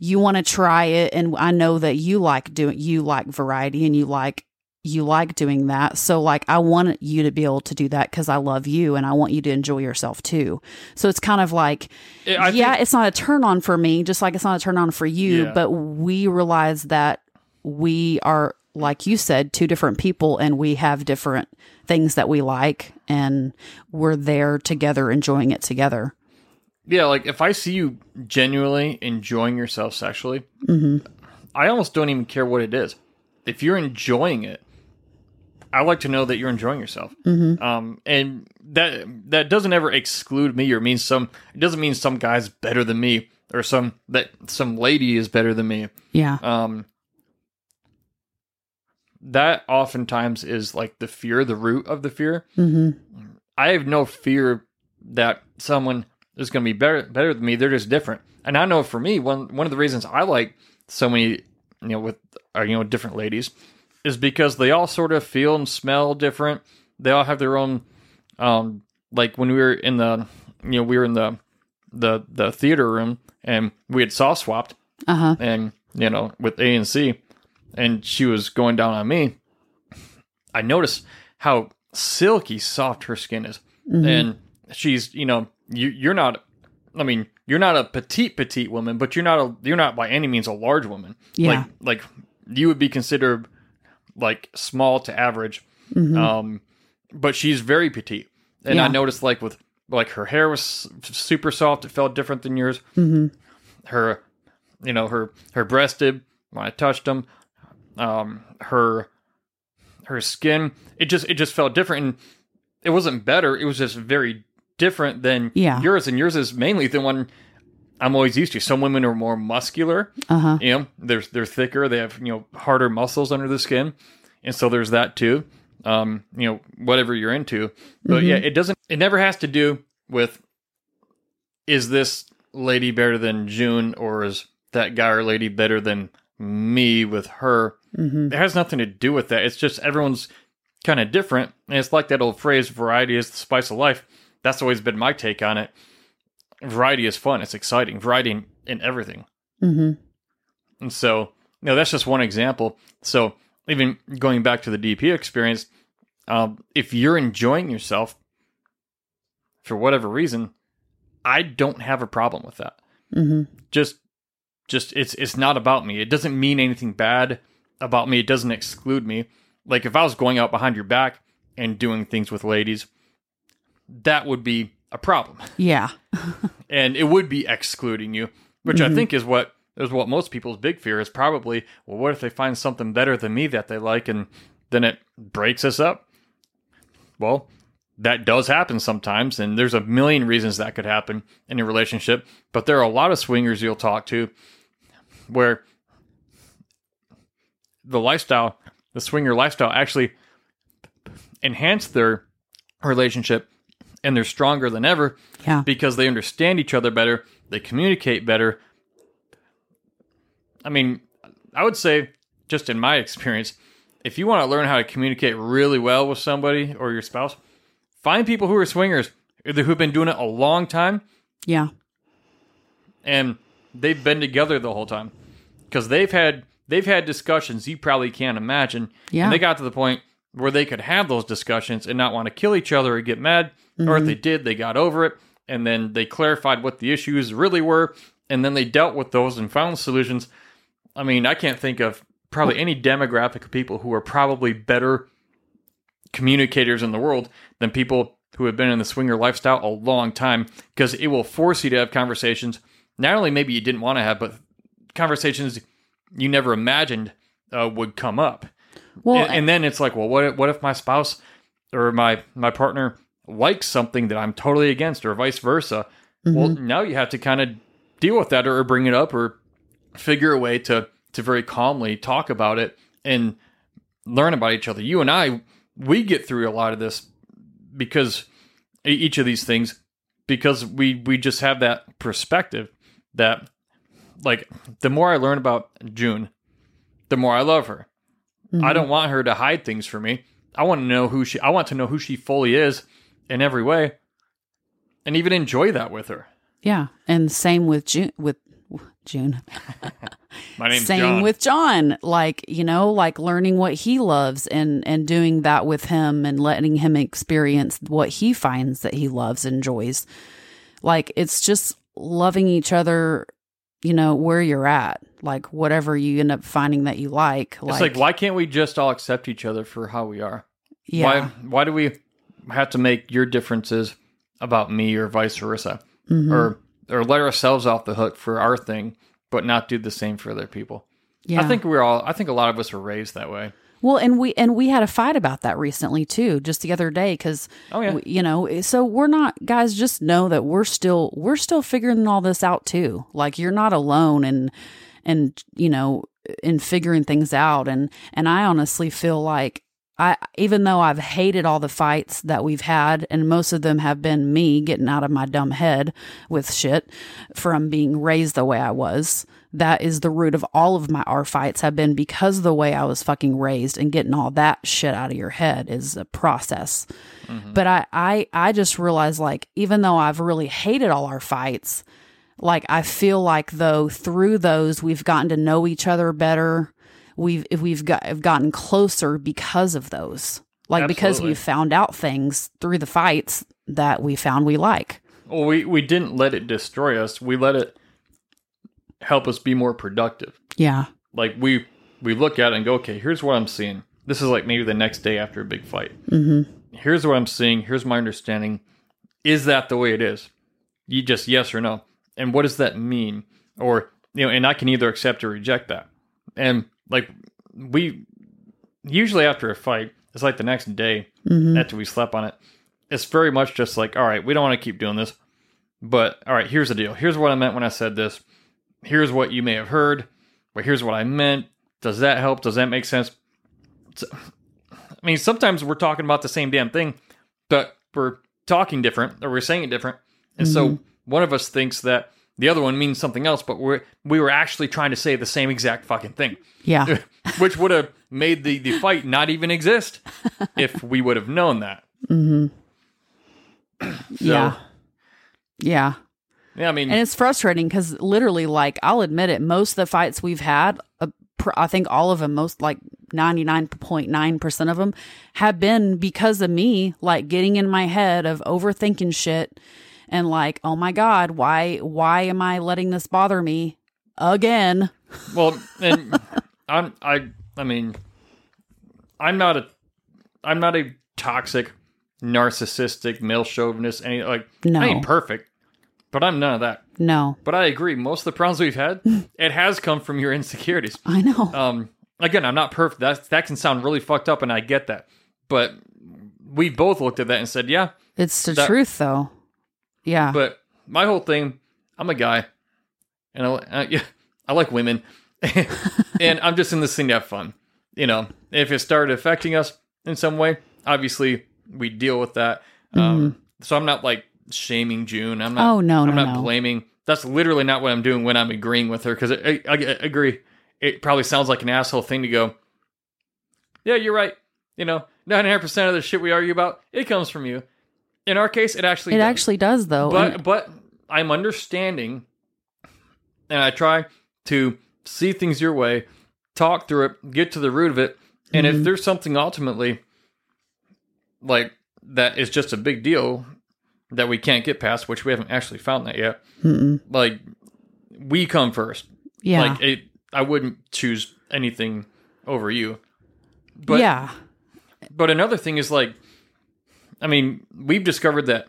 you want to try it, and I know that you like doing you like variety, and you like you like doing that. So like I want you to be able to do that because I love you, and I want you to enjoy yourself too. So it's kind of like I yeah, think- it's not a turn on for me, just like it's not a turn on for you. Yeah. But we realize that we are, like you said, two different people and we have different things that we like and we're there together enjoying it together. Yeah, like if I see you genuinely enjoying yourself sexually, Mm-hmm. I almost don't even care what it is. If you're enjoying it, I like to know that you're enjoying yourself. Mm-hmm. Um, and that that doesn't ever exclude me or mean some. It doesn't mean some guy's better than me or some that some lady is better than me. Yeah. Um, that oftentimes is like the fear, the root of the fear. Mm-hmm. I have no fear that someone is going to be better better than me. They're just different. And I know for me, one one of the reasons I like so many, you know, with uh, you know different ladies, is because they all sort of feel and smell different. They all have their own, um, like when we were in the you know we were in the the the theater room and we had soft swapped Uh huh. and you know with A and C, and she was going down on me. I noticed how silky soft her skin is, Mm-hmm. and she's you know you you're not. I mean, you're not a petite petite woman, but you're not a you're not by any means a large woman. Yeah. Like like you would be considered like small to average. Mm-hmm. Um, but she's very petite, and Yeah. I noticed like with like her hair was super soft. It felt different than yours. Mm-hmm. Her, you know, her her breast did when I touched them. Um, her her skin it just it just felt different, and it wasn't better. It was just very different than Yeah. yours, and yours is mainly the one I'm always used to. Some women are more muscular. Uh huh. You know, they're they're thicker. They have you know harder muscles under the skin, and so there's that too. Um, you know, whatever you're into, but yeah, it doesn't. It never has to do with is this lady better than June or is that guy or lady better than me with her. Mm-hmm. It has nothing to do with that. It's just everyone's kind of different, and it's like that old phrase, "Variety is the spice of life." That's always been my take on it. Variety is fun. It's exciting. Variety in, in everything. Mm-hmm. And so, you know, that's just one example. So, even going back to the DP experience, um, if you're enjoying yourself for whatever reason, I don't have a problem with that. Mm-hmm. Just, just it's it's not about me. It doesn't mean anything bad about me. It doesn't exclude me. Like if I was going out behind your back and doing things with ladies, that would be a problem Yeah. and it would be excluding you, which I mm-hmm. think is what is what most people's big fear is probably. Well, what if they find something better than me that they like, and then it breaks us up? Well, that does happen sometimes, and there's a million reasons that could happen in a relationship. But there are a lot of swingers you'll talk to where the lifestyle, the swinger lifestyle, actually enhance their relationship, and they're stronger than ever Yeah. because they understand each other better, they communicate better. I mean, I would say, just in my experience, if you want to learn how to communicate really well with somebody or your spouse, find people who are swingers, who've been doing it a long time Yeah. and they've been together the whole time because they've had they've had discussions you probably can't imagine. Yeah. and they got to the point where they could have those discussions and not want to kill each other or get mad, or if they did, they got over it and then they clarified what the issues really were, and then they dealt with those and found solutions. I mean, I can't think of probably any demographic of people who are probably better communicators in the world than people who have been in the swinger lifestyle a long time because it will force you to have conversations not only maybe you didn't want to have but conversations you never imagined uh, would come up Well, and, and then it's like well what if, what if my spouse or my my partner likes something that I'm totally against or vice versa well mm-hmm. now you have to kind of deal with that or bring it up or figure a way to to very calmly talk about it and learn about each other. You and I, we get through a lot of this because each of these things because we we just have that perspective that like the more I learn about June, the more I love her. I mm-hmm. don't want her to hide things from me. I want to know who she I want to know who she fully is in every way and even enjoy that with her. yeah. And same with June with June. My name's Same John. with John. Like, you know, like learning what he loves and and doing that with him and letting him experience what he finds that he loves, and enjoys. Like it's just loving each other, you know, where you're at. Like whatever you end up finding that you like. it's like why can't we just all accept each other for how we are? yeah. Why why do we have to make your differences about me or vice versa? Mhm. Or or let ourselves off the hook for our thing, but not do the same for other people. yeah. I think we're all I think a lot of us were raised that way. Well, and we and we had a fight about that recently too, just the other day, because Oh yeah. you know, so we're not guys. Just know that we're still we're still figuring all this out too. Like you're not alone, and and you know, in figuring things out. And and I honestly feel like I even though I've hated all the fights that we've had, and most of them have been me getting out of my dumb head with shit from being raised the way I was. That is the root of all of my our fights have been because of the way I was fucking raised and getting all that shit out of your head is a process. Mm-hmm. But I, I I just realized like even though I've really hated all our fights, like I feel like though through those we've gotten to know each other better. We've if we've got have gotten closer because of those. Like because Absolutely. we found out things through the fights that we found we like. Well, we we didn't let it destroy us. We let it help us be more productive. Yeah. Like we we look at it and go, okay, here's what I'm seeing. This is like maybe the next day after a big fight. Mm-hmm. Here's what I'm seeing. Here's my understanding. Is that the way it is? You just yes or no. And what does that mean? Or you know, and I can either accept or reject that. And like we usually after a fight, it's like the next day Mm-hmm. after we slept on it. It's very much just like, all right, we don't want to keep doing this. But all right, here's the deal. Here's what I meant when I said this. Here's what you may have heard. But here's what I meant. Does that help? Does that make sense? I mean, sometimes we're talking about the same damn thing, but we're talking different or we're saying it different. And so one of us thinks that the other one means something else, but we're we were actually trying to say the same exact fucking thing Yeah. which would have made the, the fight not even exist if we would have known that. mm-hmm. So, Yeah. Yeah. Yeah, I mean, And it's frustrating because literally, like, I'll admit it, most of the fights we've had, uh, pr- I think all of them, most like 99.9% of them, have been because of me, like, getting in my head of overthinking shit and like, oh my God, why, why am I letting this bother me again? well, and I'm, I, I mean, I'm not a, I'm not a toxic, narcissistic, male chauvinist. Any like, No. I ain't perfect, but I'm none of that. No, But I agree. Most of the problems we've had, it has come from your insecurities. I know. Um, again, I'm not perfect. That that can sound really fucked up, and I get that. But we both looked at that and said, yeah, it's the that- truth, though. Yeah. But my whole thing, I'm a guy, and I, uh, yeah, I like women, and I'm just in this thing to have fun. You know, if it started affecting us in some way, obviously we deal with that. Um, so I'm not like shaming June. I'm not. Mm-hmm. Oh, no, I'm no, not no. blaming. That's literally not what I'm doing when I'm agreeing with her because I, I, I agree. It probably sounds like an asshole thing to go. Yeah, you're right. You know, 99% of the shit we argue about, it comes from you. In our case, it actually it does actually does, though. but and- but I'm understanding, and I try to see things your way, talk through it, get to the root of it, and if mm-hmm. there's something ultimately like that is just a big deal that we can't get past, which we haven't actually found that yet, Mm-mm. like we come first. yeah. Like it, I wouldn't choose anything over you. But yeah. but another thing is like, I mean, we've discovered that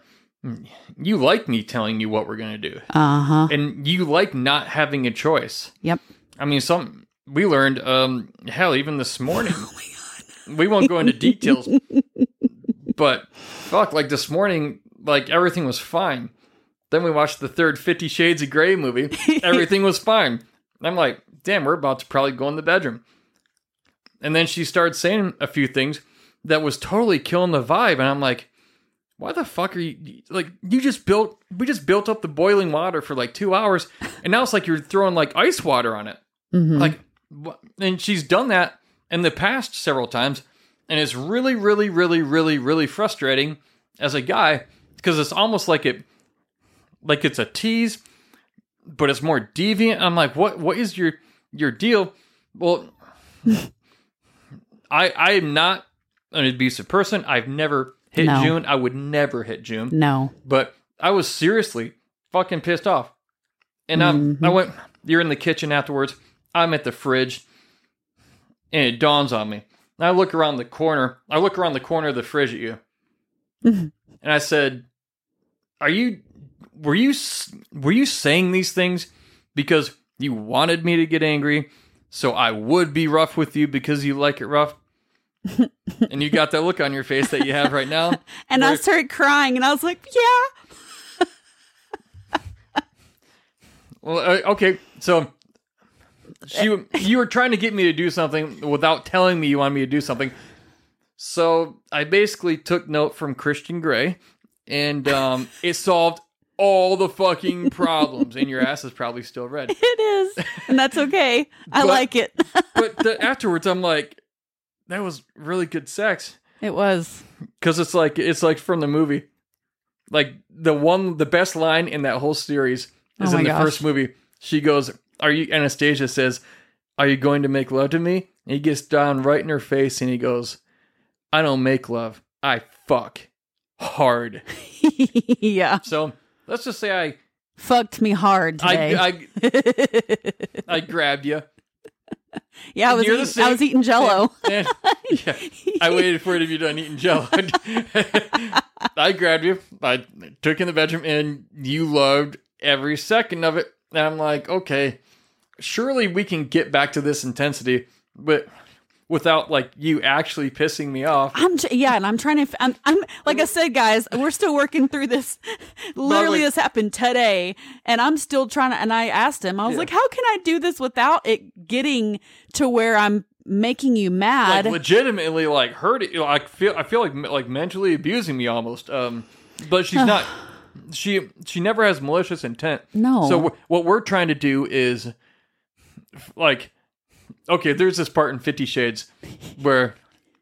you like me telling you what we're gonna do, Uh huh. and you like not having a choice. Yep. I mean, some we learned. Um, hell, even this morning. Oh my God. we won't go into details, but fuck, like this morning, like everything was fine. Then we watched the third Fifty Shades of Grey movie. Everything was fine. And I'm like, damn, we're about to probably go in the bedroom. And then she started saying a few things that was totally killing the vibe, and I'm like, why the fuck are you like? You just built, we just built up the boiling water for like two hours, and now it's like you're throwing like ice water on it. Mhm. Like, and she's done that in the past several times, and it's really, really, really, really, really frustrating as a guy because it's almost like it, like it's a tease, but it's more deviant. I'm like, what? What is your your deal? Well, I I am not an abusive person. I've never hit No. June. I would never hit June no. but I was seriously fucking pissed off. And um, I went, you're in the kitchen afterwards. I'm at the fridge, and it dawns on me. And I look around the corner. I look around the corner of the fridge at you, and I said, "Are you? Were you? Were you saying these things because you wanted me to get angry, so I would be rough with you because you like it rough?" And you got that look on your face that you have right now. And I started crying, and I was like, yeah. Well, uh, okay, so she, you were trying to get me to do something without telling me you wanted me to do something. So I basically took note from Christian Grey, and um, it solved all the fucking problems. And your ass is probably still red. It is, and that's okay. I But- like it. But the, afterwards, I'm like, that was really good sex it was. because it's like it's like from the movie. Like the one, the best line in that whole series is Oh in the gosh. first movie. She goes, "Are you?" Anastasia says, "Are you going to make love to me?" And he gets down right in her face and he goes, "I don't make love. I fuck hard." yeah, So let's just say I fucked me hard today. I I, I grabbed you. Yeah, I was eating, I was eating Jello. Yeah, I waited for it to be done eating jello. I grabbed you. I took you in the bedroom, and you loved every second of it. And I'm like, okay, surely we can get back to this intensity, but without like you actually pissing me off. I'm tr- yeah, and I'm trying to. f- I'm, I'm like I said, guys, we're still working through this. Literally, like- this happened today, and I'm still trying to. And I asked him, I was Yeah. like, "How can I do this without it getting to where I'm making you mad?" Like legitimately, like hurt. You know, I feel. I feel like like mentally abusing me almost. Um, but she's not. She she never has malicious intent. No. So wh- what we're trying to do is, like, okay, there's this part in Fifty Shades where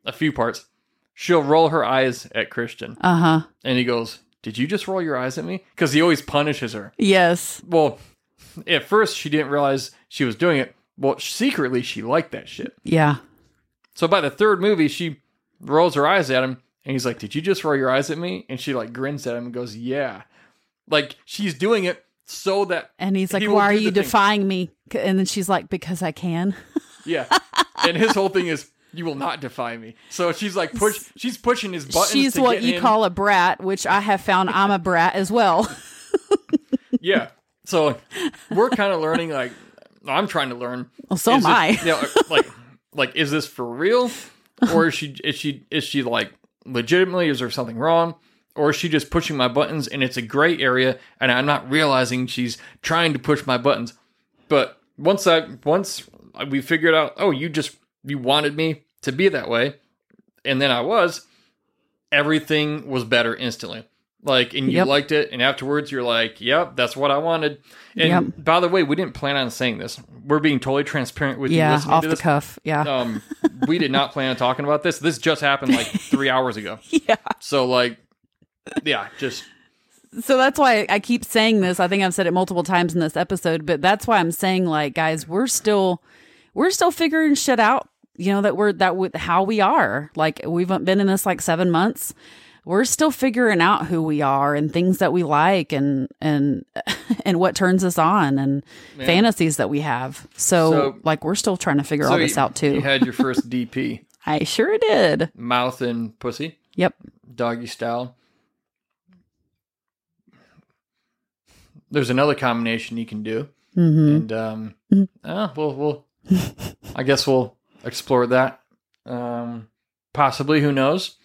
a few parts she'll roll her eyes at Christian, uh huh. and he goes, "Did you just roll your eyes at me?" Because he always punishes her. Yes. Well, at first she didn't realize she was doing it. Well, secretly she liked that shit. Yeah. So by the third movie, she rolls her eyes at him, and he's like, "Did you just roll your eyes at me?" And she like grins at him and goes, "Yeah." Like she's doing it so that And he's like, He "Why are you defying me?" And then she's like, "Because I can." yeah. and his whole thing is, "You will not defy me." So she's like push. She's pushing his buttons. She's what you him- call a brat, which I have found I'm a brat as well. Yeah. So we're kind of learning. Like I'm trying to learn. Well, so is am I. you know, like, like, is this for real, or is she is she is she like legitimately? Is there something wrong, or is she just pushing my buttons and it's a gray area and I'm not realizing she's trying to push my buttons? But once I once we figured out, oh, you just you wanted me to be that way, and then I was. Everything was better instantly. Like, and you Yep. liked it, and afterwards you're like, "Yep, that's what I wanted." And Yep. by the way, we didn't plan on saying this. We're being totally transparent with you yeah, off the this. cuff. Yeah. Um, we did not plan on talking about this. This just happened like three hours ago. yeah. So, like, yeah, just So that's why I keep saying this. I think I've said it multiple times in this episode, but that's why I'm saying like guys, we're still we're still figuring shit out. You know that we're that with how we are. Like we've been in this like 7 months. We're still figuring out who we are and things that we like and and and what turns us on and fantasies that we have. So, So- like we're still trying to figure so all this you- out too. You had your first DP, I sure did. mouth and pussy, Yep. doggy style. There's another combination you can do, Mhm. and um, uh, we'll we'll. I guess we'll explore that. Um, possibly, who knows?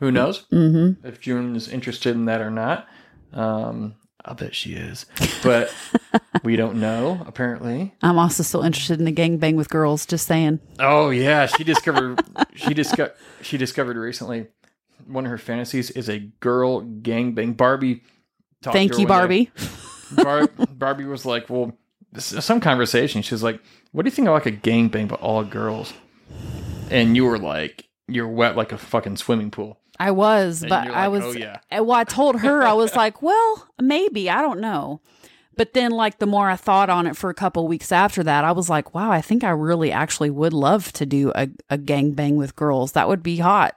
Who knows? Mhm. if June is interested in that or not. Um, I'll bet she is, but we don't know. Apparently. I'm also still interested in the gangbang with girls, just saying. Oh yeah, she discovered. she discovered. She discovered recently. One of her fantasies is a girl gangbang. Barbie. Thank you. Barbie. Bar- Barbie was like, "Well, some conversation." She's like, "What do you think of like a gangbang but all girls?" And you were like, "You're wet like a fucking swimming pool." I was, And but you're I was. "Oh, yeah." Well, I told her I was like, well, maybe I don't know. But then, like, the more I thought on it for a couple weeks after that, I was like, wow, I think I really actually would love to do a, a gangbang with girls. That would be hot.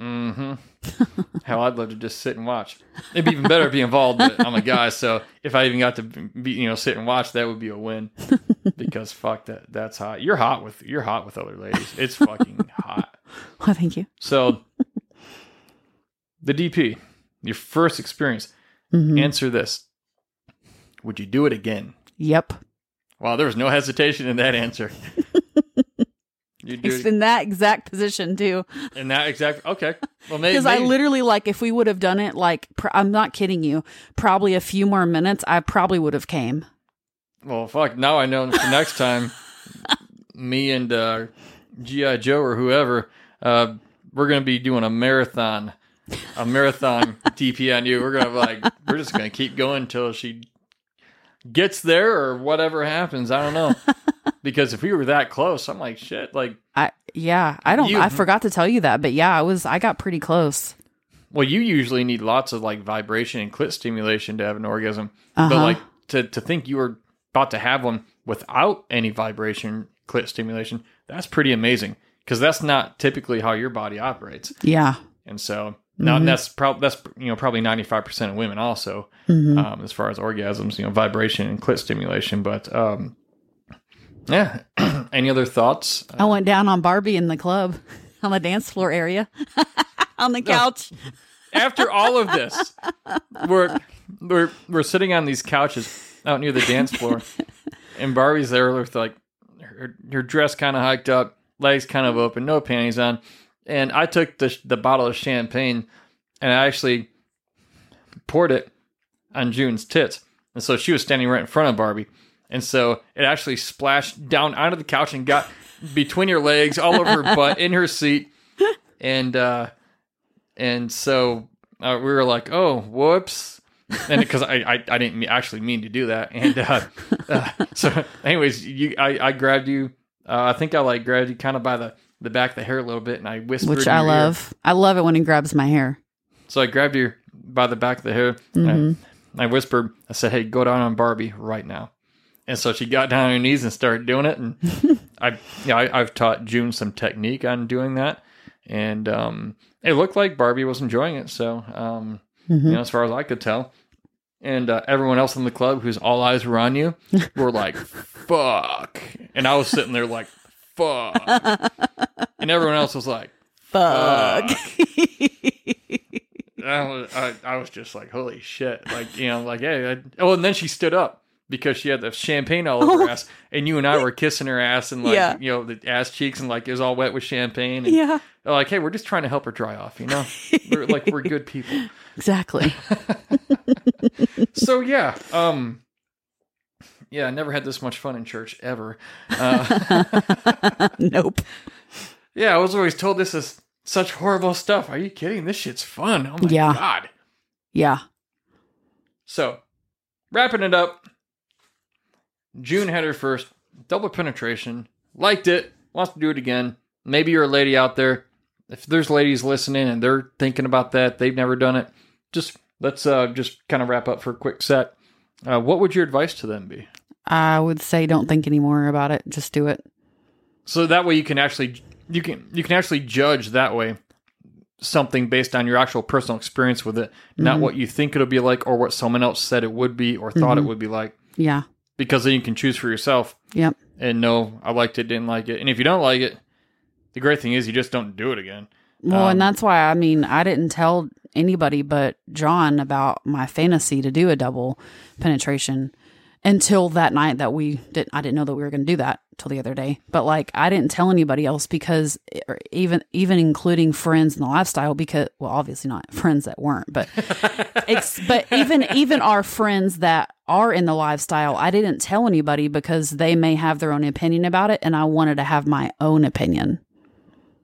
Mm-hmm. Hell, I'd love to just sit and watch. It'd be even better to be involved, but I'm a guy, so if I even got to be, you know, sit and watch, that would be a win. Because fuck that, that's hot. You're hot with you're hot with other ladies. It's fucking hot. Well, thank you. So, the DP, your first experience. Mhm. Answer this: Would you do it again? Yep. Wow, there was no hesitation in that answer. It's it in that exact position, too. in that exact. Okay, well, maybe Because I literally, like, if we would have done it, like, pr- I'm not kidding you, probably a few more minutes, I probably would have came. Well, fuck. Now I know for next time, me and uh, GI Joe or whoever, uh, we're gonna be doing a marathon, a marathon DP on you. We're gonna like, we're just gonna keep going until she gets there or whatever happens. I don't know. Because if we were that close, I'm like, shit. Like, I yeah, I don't. You- I forgot to tell you that, but yeah, I was. I got pretty close. well, you usually need lots of like vibration and clit stimulation to have an orgasm, Uh-huh. but like to to think you were about to have one without any vibration clit stimulation, that's pretty amazing because that's not typically how your body operates. Yeah. And so now that's probably that's you know probably ninety five percent of women also Mhm. um, as far as orgasms, you know, vibration and clit stimulation. But um, yeah, any other thoughts? I went down on Barbie in the club on the dance floor area on the couch. After all of this, we're we're we're sitting on these couches out near the dance floor, and Barbie's there with like her, her dress kind of hiked up, legs kind of open, no panties on, and I took the the bottle of champagne and I actually poured it on June's tits, and so she was standing right in front of Barbie, and so it actually splashed down onto the couch and got between her legs, all over her butt, in her seat, and uh, and so uh, we were like, oh, whoops. And because I, I, I didn't actually mean to do that, and uh, uh, so anyways, you I, I grabbed you. Uh, I think I like grabbed you kind of by the, the back of the hair a little bit, and I whispered, Which I your ear. love. I love it when he grabs my hair. So I grabbed you by the back of the hair. and I, I whispered, I said, "Hey, go down on Barbie right now." And so she got down on her knees and started doing it. And I, yeah, I, I've taught June some technique on doing that, and um, it looked like Barbie was enjoying it. So, um, you know, as far as I could tell, and uh, everyone else in the club, whose all eyes were on you, were like, "Fuck," and I was sitting there like, "Fuck," and everyone else was like. Fuck. I was, I, I was just like, holy shit. Like, you know, like, hey. I, oh, and then she stood up because she had the champagne all over her ass. And you and I were kissing her ass and, like, Yeah. you know, the ass cheeks and, like, it was all wet with champagne. And yeah. they're like, hey, we're just trying to help her dry off, you know? We're like, we're good people. Exactly. So, yeah. Um, yeah, I never had this much fun in church ever. Uh, nope. yeah, I was always told this is such horrible stuff. Are you kidding? This shit's fun. Oh my Yeah. God. Yeah. So, wrapping it up, June had her first double penetration, liked it, wants to do it again. Maybe you're a lady out there. If there's ladies listening and they're thinking about that, they've never done it. Just let's uh, just kind of wrap up for a quick set. Uh, what would your advice to them be? I would say don't think anymore about it. Just do it. So that way you can actually you can you can actually judge that way something based on your actual personal experience with it, not what you think it'll be like or what someone else said it would be or thought it would be like. Yeah. Because then you can choose for yourself Yep. and know I liked it, didn't like it. And if you don't like it, the great thing is you just don't do it again. Well, Um, and that's why I mean I didn't tell anybody but John about my fantasy to do a double penetration until that night that we did I didn't know that we were going to do that till the other day. But like I didn't tell anybody else because even even including friends in the lifestyle because well obviously not friends that weren't, but ex- but even even our friends that are in the lifestyle, I didn't tell anybody because they may have their own opinion about it and I wanted to have my own opinion.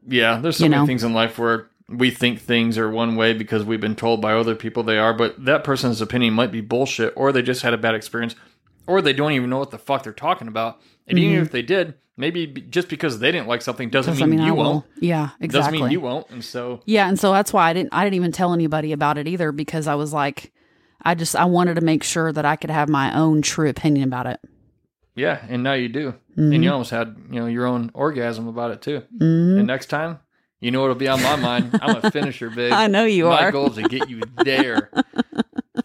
Yeah, there's so You many know? things in life where we think things are one way because we've been told by other people they are, but that person's opinion might be bullshit, or they just had a bad experience, or they don't even know what the fuck they're talking about. And even if they did, maybe just because they didn't like something doesn't, Mm-hmm. Doesn't mean, mean you will. won't. Yeah, exactly. Doesn't mean you won't. And so, Yeah, and so that's why I didn't I didn't even tell anybody about it either because I was like I just I wanted to make sure that I could have my own true opinion about it. yeah, and now you do, Mm-hmm. and you almost had you know your own orgasm about it too. Mhm. And next time, you know what'll be on my mind? I'm a finisher, babe. I know you my are. My goal is to get you there.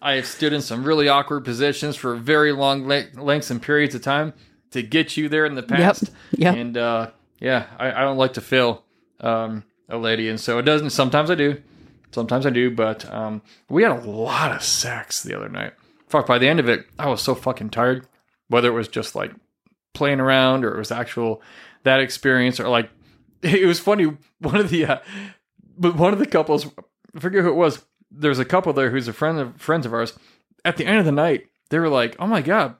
I have stood in some really awkward positions for very long le- lengths and periods of time to get you there in the past. Yep. And uh, yeah, I, I don't like to fail um, a lady, and so it doesn't. Sometimes I do, sometimes I do. But um, we had a lot of sex the other night. Fuck, by the end of it, I was so fucking tired. Whether it was just like playing around or it was actual that experience or like it was funny. One of the uh, but one of the couples, I forget who it was. There's a couple there who's a friend of friends of ours. At the end of the night, they were like, "Oh my god,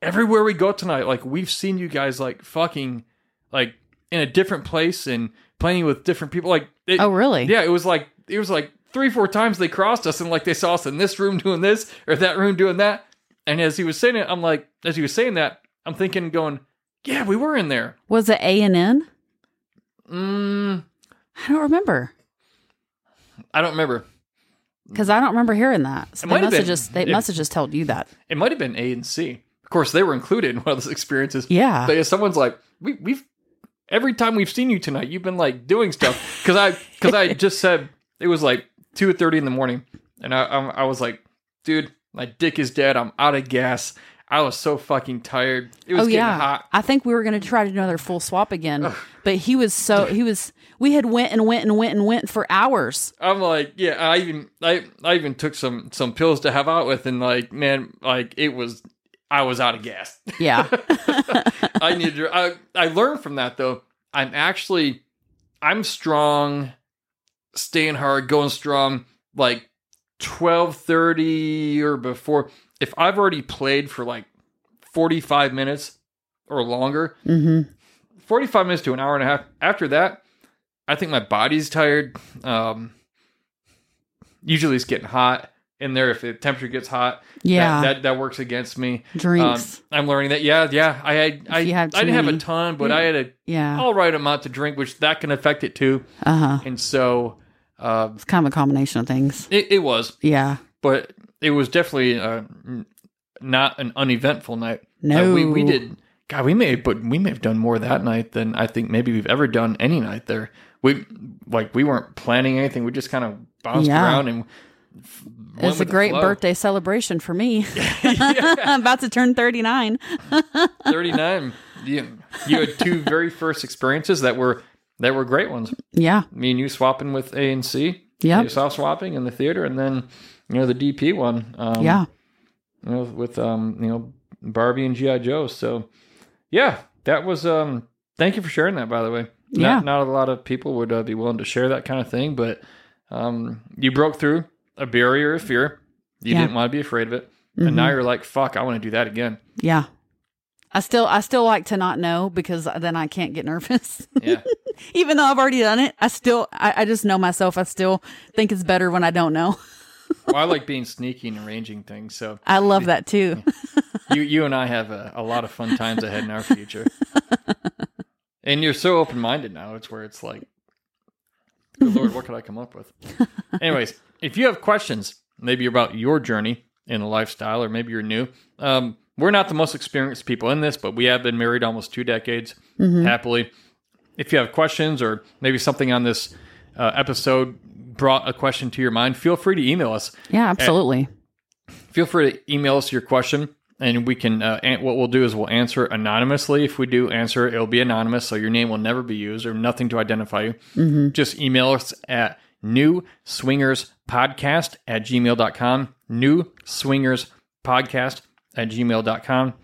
everywhere we go tonight, like we've seen you guys like fucking like in a different place and playing with different people. Like, it, Oh, really? yeah, it was like it was like three, four times they crossed us, and like they saw us in this room doing this or that room doing that. And as he was saying it, I'm like, as he was saying that, I'm thinking, going, yeah, we were in there. Was it A and N? Mm, I don't remember I don't remember. Because I don't remember hearing that. So they must have just they It- must have just told you that. It might have been A and C. Of course, they were included in one of those experiences. Yeah. But if someone's like, we, we've every time we've seen you tonight, you've been like doing stuff because I because I just said it was like two thirty in the morning, and I, I I was like, dude, my dick is dead. I'm out of gas. I was so fucking tired. It was oh getting yeah. hot. I think we were going to try to do another full swap again, but he was so he was. We had went and went and went and went for hours. I'm like, yeah. I even I I even took some some pills to have out with, and like, man, like it was. I was out of gas. Yeah. I need to. I I learned from that though. I'm actually, I'm strong, staying hard, going strong. Like twelve thirty or before. If I've already played for like forty five minutes or longer, hmm forty five minutes to an hour and a half. After that, I think my body's tired. Um, usually it's getting hot in there. If the temperature gets hot, Yeah. that that, that works against me. Um, Drinks. I'm learning that. Yeah, yeah. I had, I, I didn't have a ton, but I had a yeah. all right amount to drink, which that can affect it too. Uh huh. And so, uh, It's kind of a combination of things. it, it was, Yeah. but it was definitely uh, not an uneventful night. No. Uh, we we did. God, we may, but we may have done more that night than I think maybe we've ever done any night there. We like we weren't planning anything. We just kind of bounced Yeah. around and. went It's a great birthday celebration for me. I'm about to turn 39. 39 you, you had two very first experiences that were that were great ones Yeah. me and you swapping with a and c Yep. soft swapping in the theater and then you know the dp one um, Yeah. you know with um you know barbie and gi joe so yeah that was um thank you for sharing that by the way Yeah. not, not a lot of people would uh, be willing to share that kind of thing but um you broke through a barrier of fear you Yeah. didn't want to be afraid of it and now you're like fuck i want to do that again Yeah. I still I still like to not know because then I can't get nervous. yeah Even though I've already done it, I still I, I just know myself. I still think it's better when I don't know. well, I like being sneaky and arranging things. So I love that too. you you and I have a, a lot of fun times ahead in our future. and you're so open minded now. It's where it's like, good lord, what could I come up with? Anyways, if you have questions, maybe about your journey in the lifestyle, or maybe you're new. Um, we're not the most experienced people in this, but we have been married almost two decades happily. If you have questions or maybe something on this uh, episode brought a question to your mind, feel free to email us Yeah, absolutely. feel free to email us your question and we can uh, an- what we'll do is we'll answer it anonymously. If we do answer it it'll be anonymous so your name will never be used or nothing to identify you. Just email us at new swingers podcast at gmail.com new swingers podcast at gmail.com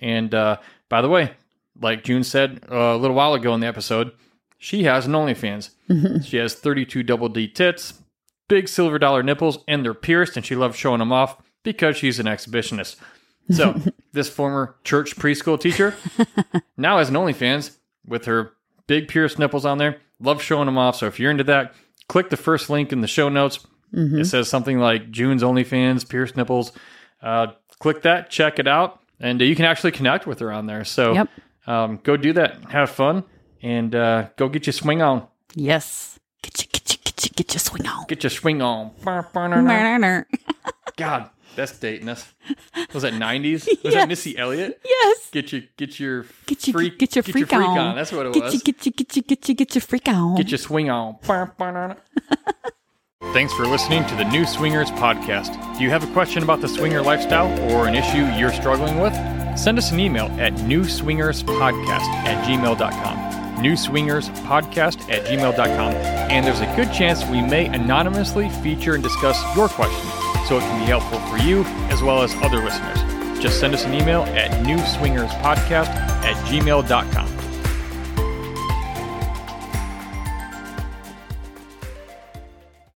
and uh, by the way like june said uh, a little while ago in the episode she has an onlyfans. She has 32 double d tits big silver dollar nipples and they're pierced and she loves showing them off because she's an exhibitionist. So, this former church preschool teacher now has an OnlyFans with her big pierced nipples on there. Love showing them off. So, if you're into that, click the first link in the show notes. It says something like June's OnlyFans, pierced nipples. Uh, click that, check it out, and uh, you can actually connect with her on there. So, Yep. um, go do that, have fun, and uh, go get your swing on. Yes. Get you get you get you get your swing on. Get your swing on. God, that's dating us. Was that nineties? Was that Missy Elliott? Yes. Get your get your Get your freak get your freak, on. That's what it get was. You, get you get you get you get your freak on. Get your swing on. Thanks for listening to the New Swingers podcast. Do you have a question about the swinger lifestyle or an issue you're struggling with? Send us an email at newswingerspodcast at gmail.com. Newswingerspodcast at gmail.com. And there's a good chance we may anonymously feature and discuss your question so it can be helpful for you as well as other listeners. Just send us an email at newswingerspodcast at gmail.com.